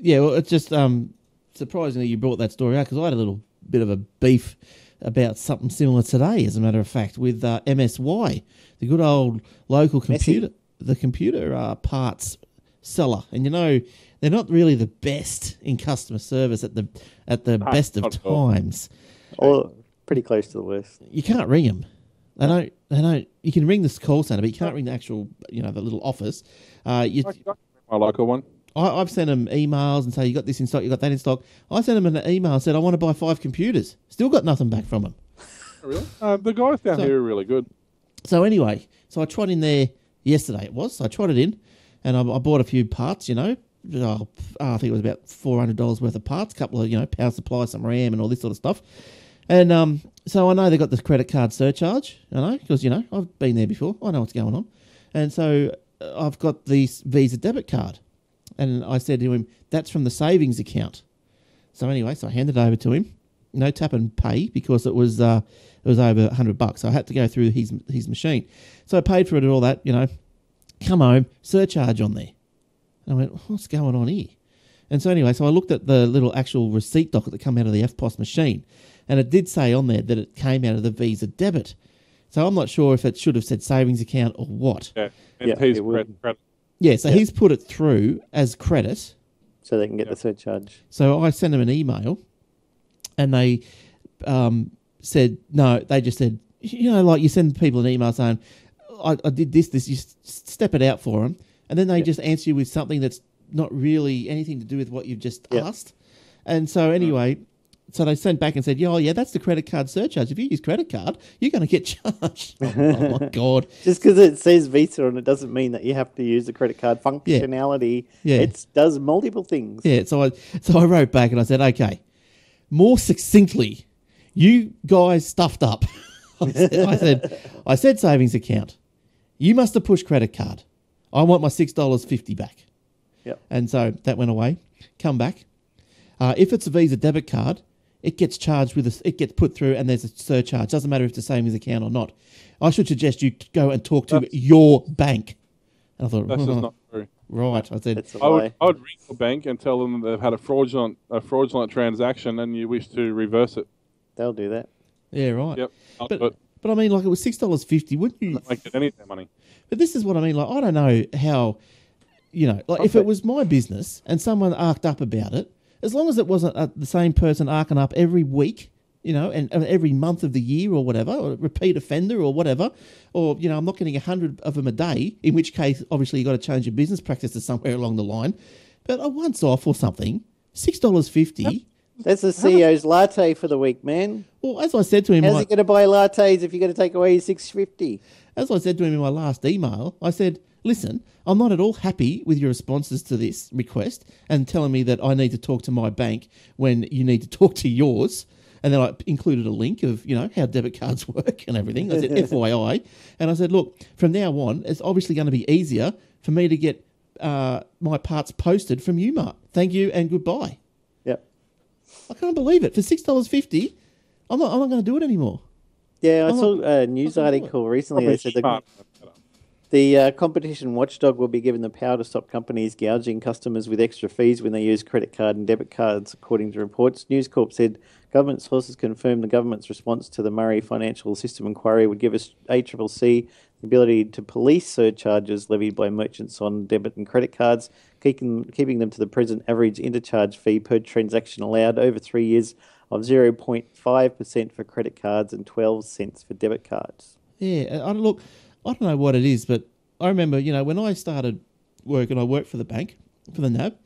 yeah, well, it's just um, surprisingly you brought that story out because I had a little bit of a beef about something similar today, as a matter of fact, with uh, MSY, the good old local computer, the computer uh, parts seller, and you know they're not really the best in customer service at the at the best of not at all. times. Or pretty close to the worst. You can't ring them. They don't. They don't. You can ring this call center, but you can't ring the actual, you know, the little office. Uh, you, I, I, my local one. I, I've sent them emails and say you got this in stock, you got that in stock. I sent them an email and said I want to buy five computers. Still got nothing back from them. Really? Uh, the guys down So- here are really good. So anyway, so I tried in there yesterday. It was. So I tried it in, and I, I bought a few parts. You know, oh, I think it was about four hundred dollars worth of parts, a couple of you know power supply, some RAM, and all this sort of stuff. And um, so I know they got this credit card surcharge. I know because you know I've been there before. I know what's going on, and so uh, I've got this Visa debit card, and I said to him, "That's from the savings account." So anyway, so I handed it over to him. No tap and pay because it was uh, it was over hundred bucks. So I had to go through his his machine. So I paid for it and all that. You know, come home, surcharge on there. And I went, what's going on here? And so anyway, so I looked at the little actual receipt docket that come out of the EFTPOS machine, and it did say on there that it came out of the Visa debit. So I'm not sure if it should have said savings account or what. Yeah. And Yeah, P's it would. credit, credit. Yeah, so he's put it through as credit. So they can get the surcharge. So I sent them an email, and they um, said no. They just said, you know, like you send people an email saying, "I, I did this, this." You s- step it out for them, and then they just answer you with something that's not really anything to do with what you've just Yeah. asked. And so anyway, so they sent back and said, "Yeah, oh, yeah, that's the credit card surcharge. If you use credit card, you're going to get charged." oh my god! Just because it says Visa on it doesn't mean that you have to use the credit card functionality. Yeah. It does multiple things. Yeah, so I so I wrote back and I said, okay, more succinctly, you guys stuffed up. I, said, I said, I said savings account. You must have pushed credit card. I want my six dollars fifty back. Yep. And so that went away. Come back. Uh, if it's a Visa debit card, it gets charged with a, it gets put through, and there's a surcharge. Doesn't matter if it's a savings account or not. I should suggest you go and talk to That's- your bank. And I thought, That's just not true. right. I said, It's a I would. I would ring the bank and tell them that they've had a fraudulent a fraudulent transaction and you wish to reverse it. They'll do that. yeah, right. Yep. I'll But do it. but I mean, like it was six dollars fifty. Wouldn't you? Don't get any of their money. But this is what I mean. Like I don't know how, you know, like if it was my business and someone arced up about it, as long as it wasn't uh, the same person arcing up every week, you know, and, and every month of the year or whatever, or repeat offender or whatever, or you know, I'm not getting a hundred of them a day. In which case, obviously, you have got to change your business practices somewhere along the line. But a once off or something, six dollars fifty. That's the CEO's latte for the week, man. Well, as I said to him, How's like- he going to buy lattes if you're going to take away his six fifty? As I said to him in my last email, I said, listen, I'm not at all happy with your responses to this request and telling me that I need to talk to my bank when you need to talk to yours. And then I included a link of, you know, how debit cards work and everything. I said, FYI. And I said, look, from now on, it's obviously going to be easier for me to get uh, my parts posted from UMart. Thank you and goodbye. Yep. I can't believe it. For $6.50, I'm not, I'm not going to do it anymore. Yeah, I Oh, saw a news article recently. They said the, Smart. The uh, competition watchdog will be given the power to stop companies gouging customers with extra fees when they use credit card and debit cards, according to reports. News Corp said government sources confirmed the government's response to the Murray Financial System inquiry would give us ACCC the ability to police surcharges levied by merchants on debit and credit cards, keeping, keeping them to the present average interchange fee per transaction allowed over three years of 0.5% for credit cards and 12 cents for debit cards. Yeah, I look. I don't know what it is, but I remember, you know, when I started work and I worked for the bank for the NAB,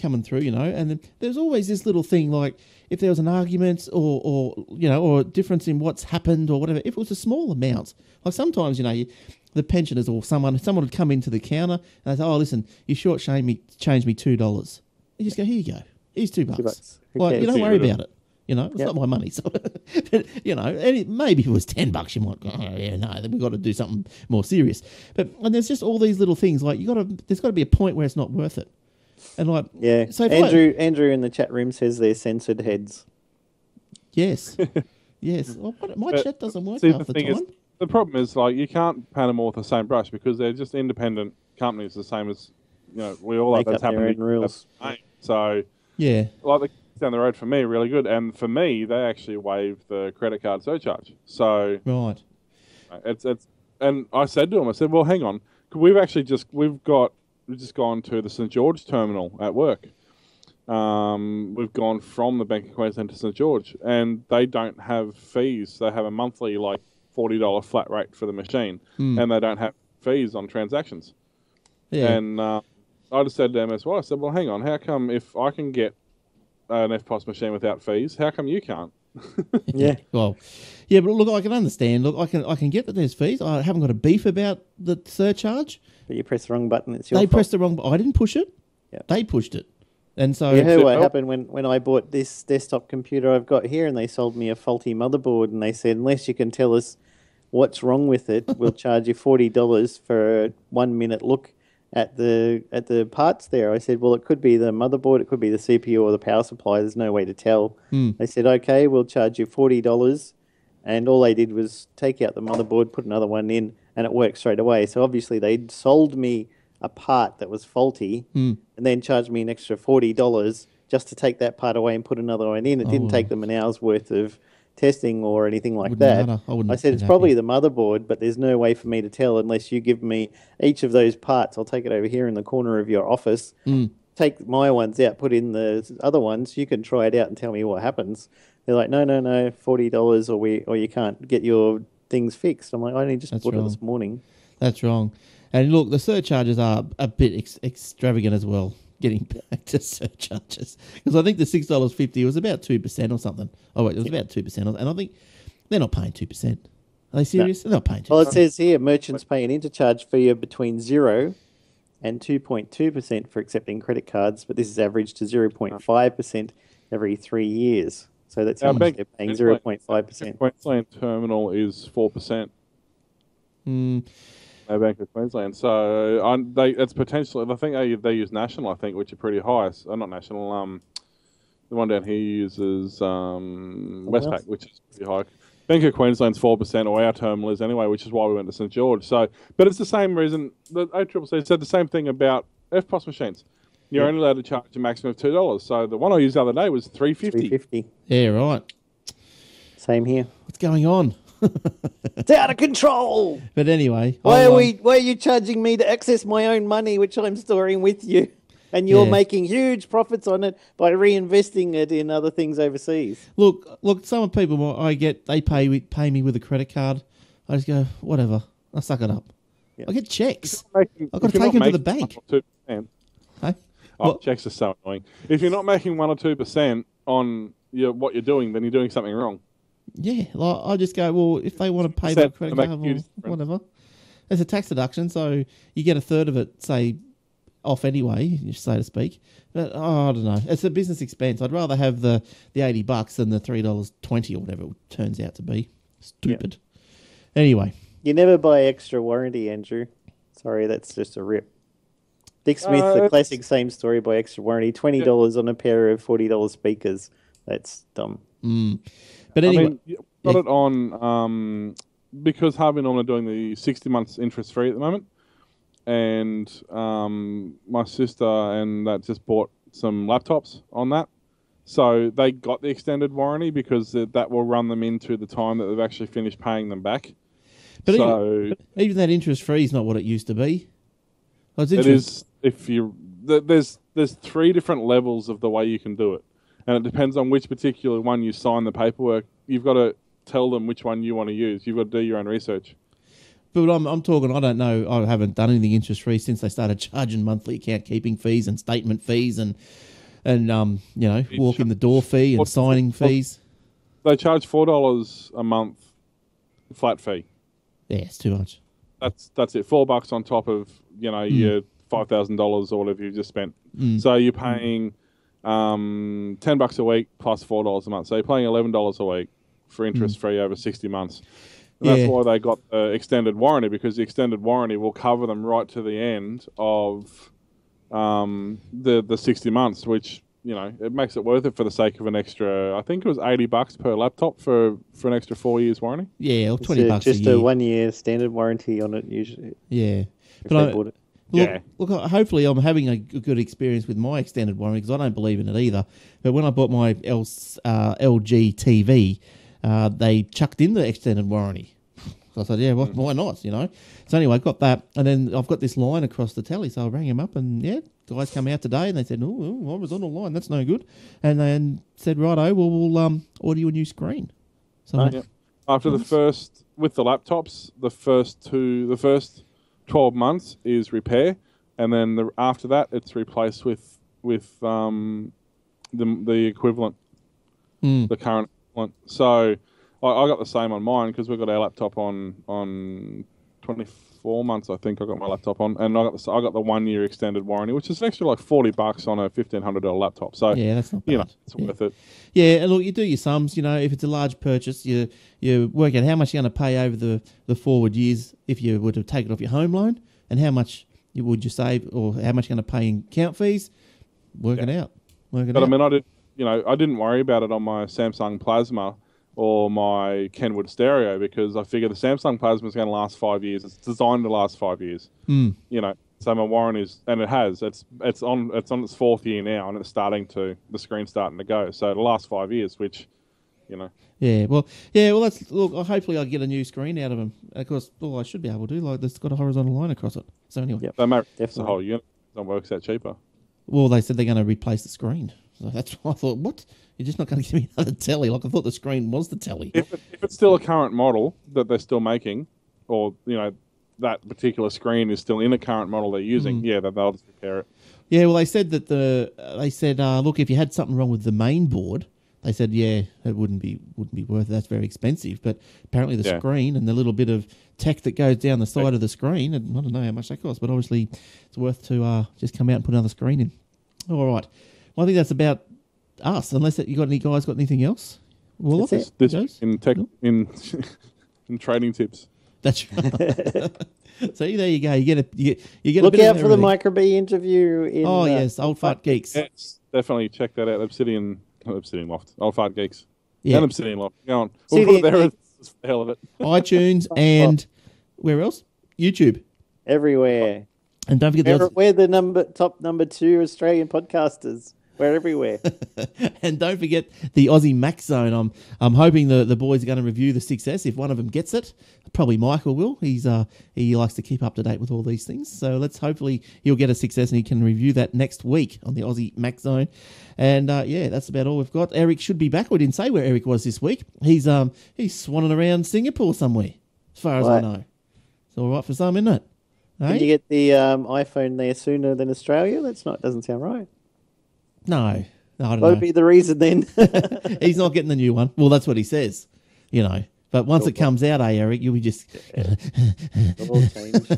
coming through, you know, and then there's always this little thing like if there was an argument or, or you know, or a difference in what's happened or whatever. If it was a small amount, like sometimes, you know, you, the pensioners or someone, someone would come into the counter and they say, "Oh, listen, you short changed me, changed me two dollars." You just go, "Here you go, here's two bucks." bucks. Like, you don't worry about it. You know, it's Yep. not my money. So, but, you know, and it, maybe if it was ten bucks, you might go, oh, yeah, no, then we've got to do something more serious. But and there's just all these little things like you got to. There's got to be a point where it's not worth it. And like, Yeah. So if I- Andrew Andrew in the chat room says they're censored heads. yes, yes. Well, what- my But chat doesn't work See, half the the, thing time. is, the problem is like you can't pan them all with the same brush because they're just independent companies, the same as you know we all Make like that's happening. own rules. So yeah, like the down the road for me, really good, and for me, they actually waived the credit card surcharge. So right. it's it's and I said to him, I said, well, hang on, we've actually just we've got we've just gone to the St George terminal at work. Um, we've gone from the Bank of Queensland to St George, and they don't have fees. They have a monthly like forty dollar flat rate for the machine, and they don't have fees on transactions. Yeah, And uh, I just said to them as well, I said, well, hang on, how come if I can get an EFTPOS machine without fees, how come you can't? Yeah. well, yeah, but look, I can understand. Look, I can I can get that there's fees. I haven't got a beef about the surcharge. But you press the wrong button, it's your They fault. pressed the wrong. bu- I didn't push it. Yeah. They pushed it, and so You heard what Oh. happened when, when I bought this desktop computer I've got here and they sold me a faulty motherboard and they said, unless you can tell us what's wrong with it, we'll charge you forty dollars for a one minute look at the at the parts there. I said, Well it could be the motherboard, it could be the CPU or the power supply, there's no way to tell. Hmm. They said, Okay, we'll charge you forty dollars and all they did was take out the motherboard, put another one in, and it worked straight away. So obviously they'd sold me a part that was faulty hmm. and then charged me an extra forty dollars just to take that part away and put another one in. It didn't oh. take them an hour's worth of testing or anything like Wouldn't that. I I said it's happy. probably the motherboard, but there's no way for me to tell unless you give me each of those parts. I'll take it over here in the corner of your office. Mm. Take my ones out, put in the other ones. You can try it out and tell me what happens. They're like, no, no, no, forty dollars, or we, or you can't get your things fixed. I'm like, I only just That's bought it this morning. That's wrong. And look, the surcharges are a bit ex- extravagant as well. Getting back to surcharges because I think the six dollars fifty was about two percent or something. Oh wait, it was about two percent, and I think they're not paying two percent. Are they serious? They're not paying 2%. Well, it says here merchants pay an intercharge fee of between zero and two point two percent for accepting credit cards, but this is averaged to zero point five percent every three years. So that's how much they're paying Queensland- zero point five percent. Queensland terminal is four percent. Mm, No Bank of Queensland. So I, they it's potentially. I think they they use national. I think which are pretty high. So, not national. Um, the one down here uses um, Someone else? Westpac, which is pretty high. Bank of Queensland's four percent, or our terminal is anyway, which is why we went to St George. So, but it's the same reason. The ACCC said the same thing about EFTPOS machines. You're Yeah. only allowed to charge a maximum of two dollars. So the one I used the other day was three Three fifty. fifty. yeah, right. Same here. What's going on? It's out of control. But anyway, Why I'll, are we? Why are you charging me to access my own money, which I'm storing with you? And you're Yeah. making huge profits on it by reinvesting it in other things overseas. Look, look. Some people I get they pay pay me with a credit card. I just go whatever. I suck it up. Yeah. I get checks. Making- I've got to take them to the bank. one 2%, Hey? Oh, Well- checks are so annoying. If you're not making one or two percent on your, what you're doing, then you're doing something wrong. Yeah, like I just go, well, if they want to pay Percent that credit card, a huge well, whatever. It's a tax deduction, so you get a third of it, say, off anyway, so to speak. But oh, I don't know. It's a business expense. I'd rather have the, the eighty bucks than the three dollars twenty or whatever it turns out to be. Stupid. Anyway, You never buy extra warranty, Andrew. Sorry, that's just a rip. Dick Smith, Uh, the classic same story by extra warranty. Twenty dollars on a pair of forty dollars speakers. That's dumb. mm. But I anyway, mean, you got yeah. it on um, because Harvey Norman are doing the 60 months interest free at the moment, and um, my sister and that just bought some laptops on that. So they got the extended warranty because that will run them into the time that they've actually finished paying them back. But so even that interest free is not what it used to be. Well, It is if you there's there's three different levels of the way you can do it, and it depends on which particular one you sign the paperwork. You've got to tell them which one you want to use. You've got to do your own research. But I'm, I'm talking, I don't know, I haven't done anything interest free since they started charging monthly account keeping fees and statement fees and, and um, you know, walk in the door fee and signing fees. They charge four dollars a month flat fee. Yeah, it's too much. That's that's it. Four bucks on top of you know your five thousand dollars or whatever you just spent. So you're paying um, ten bucks a week plus plus four dollars a month. So you're paying eleven dollars a week for interest free over sixty months. And Yeah. that's why they got the extended warranty because the extended warranty will cover them right to the end of um, the the sixty months, which you know it makes it worth it for the sake of an extra. I think it was eighty bucks per laptop for for an extra four years warranty. Yeah, or It's 20 a- bucks just a year. one year standard warranty on it usually. yeah. But I, bought it. Look, Yeah. look, hopefully I'm having a good experience with my extended warranty because I don't believe in it either. But when I bought my L, uh, LG TV, uh, they chucked in the extended warranty. So I said, yeah, why, why not, you know? So anyway, I got that. And then I've got this line across the telly. So I rang him up and, yeah, guys come out today and they said, oh, oh, I was on the line. That's no good. And then said, righto, well, we'll um, order you a new screen. So Yeah. After the first with the laptops, the first two, the first twelve months is repair, and then the, after that, it's replaced with with um, the the equivalent, Mm. the current equivalent. So I, I got the same on mine because we've got our laptop on on twenty four months. I think I got my laptop on, and I got the I got the one year extended warranty, which is an extra like forty bucks on a fifteen hundred dollar laptop. So yeah, that's not bad. you know it's Yeah. worth it. Yeah, and look, you do your sums. You know, if it's a large purchase, you you work out how much you're going to pay over the, the forward years if you were to take it off your home loan, and how much you would you save, or how much you're going to pay in account fees. Work it out. Work it But out. I mean, I did, you know, I didn't worry about it on my Samsung Plasma or my Kenwood Stereo because I figure the Samsung Plasma is going to last five years. It's designed to last five years. Mm. You know, so my warranty is, and it has. It's it's on it's on its fourth year now, and it's starting to the screen's starting to go. So it'll last five years, which, you you know. Yeah, well, yeah, well, that's look. Hopefully, I'll get a new screen out of them. Of course, all I should be able to do, like, it's got a horizontal line across it. So anyway, Yep. They might it's a Definitely. whole unit. That works out cheaper. well, they said they're going to replace the screen. So that's why I thought, what? You're just not going to give me another telly? Like I thought the screen was the telly. If, it, if it's still a current model that they're still making, or you know that particular screen is still in a current model they're using, Mm-hmm. yeah, they'll just repair it. Yeah, well, they said that the uh, they said, uh, look, if you had something wrong with the main board, they said, yeah, it wouldn't be wouldn't be worth. It. That's very expensive. But apparently, the Yeah. screen and the little bit of tech that goes down the side of the screen, and I don't know how much that costs, but obviously, it's worth to uh, just come out and put another screen in. All right, well, I think that's about us. Unless you got any guys got anything else? Well, That's it. This Goes? in tech in in trading tips. That's right. See, there you go. You get a you get, you get a Look bit out for the everything. Micro B interview. In, Oh uh, yes, old fart geeks. Yes, definitely check that out. Obsidian, Obsidian Loft, Old Fart Geeks, Yeah. and Obsidian Loft. Go on, See we'll put the- it there as for the hell of it. iTunes and where else? YouTube. everywhere. And don't forget the We're, Oz- we're the number top number two Australian podcasters. We're everywhere. and don't forget the Aussie Mac Zone. I'm I'm hoping the, the boys are going to review the 6S. If one of them gets it, probably Michael will. He's uh he likes to keep up to date with all these things. So let's hopefully he'll get a 6S and he can review that next week on the Aussie Mac Zone. And uh, yeah, that's about all we've got. Eric should be back. We didn't say where Eric was this week. He's um he's swanning around Singapore somewhere, as far as I know. It's all right for some, isn't it? Can Hey? you get the um, iPhone there sooner than Australia? That's not doesn't sound right. No, I don't What would know. be the reason then? He's not getting the new one. Well, that's what he says, you know. But once it comes out, eh, Eric, you'll be just It'll all change.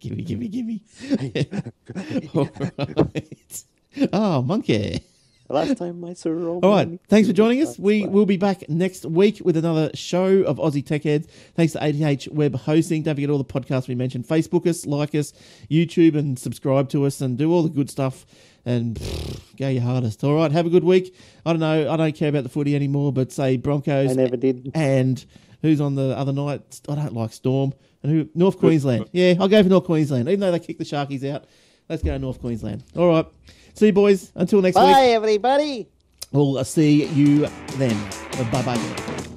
gimme, gimme, gimme. All right. Oh, monkey. Last time I saw her All right. Thanks for joining us. We will be back next week with another show of Aussie Tech Heads. Thanks to ATH Web Hosting. Don't forget all the podcasts we mentioned. Facebook us, like us, YouTube, and subscribe to us, and do all the good stuff. And pff, go your hardest. All right. Have a good week. I don't know. I don't care about the footy anymore, but say Broncos. I never did. And who's on the other night? I don't like Storm. And who? North Queensland. Yeah, I'll go for North Queensland, even though they kicked the Sharkies out. Let's go North Queensland. All right. See you, boys. Until next week. Bye, everybody. We'll uh, see you then. Bye bye.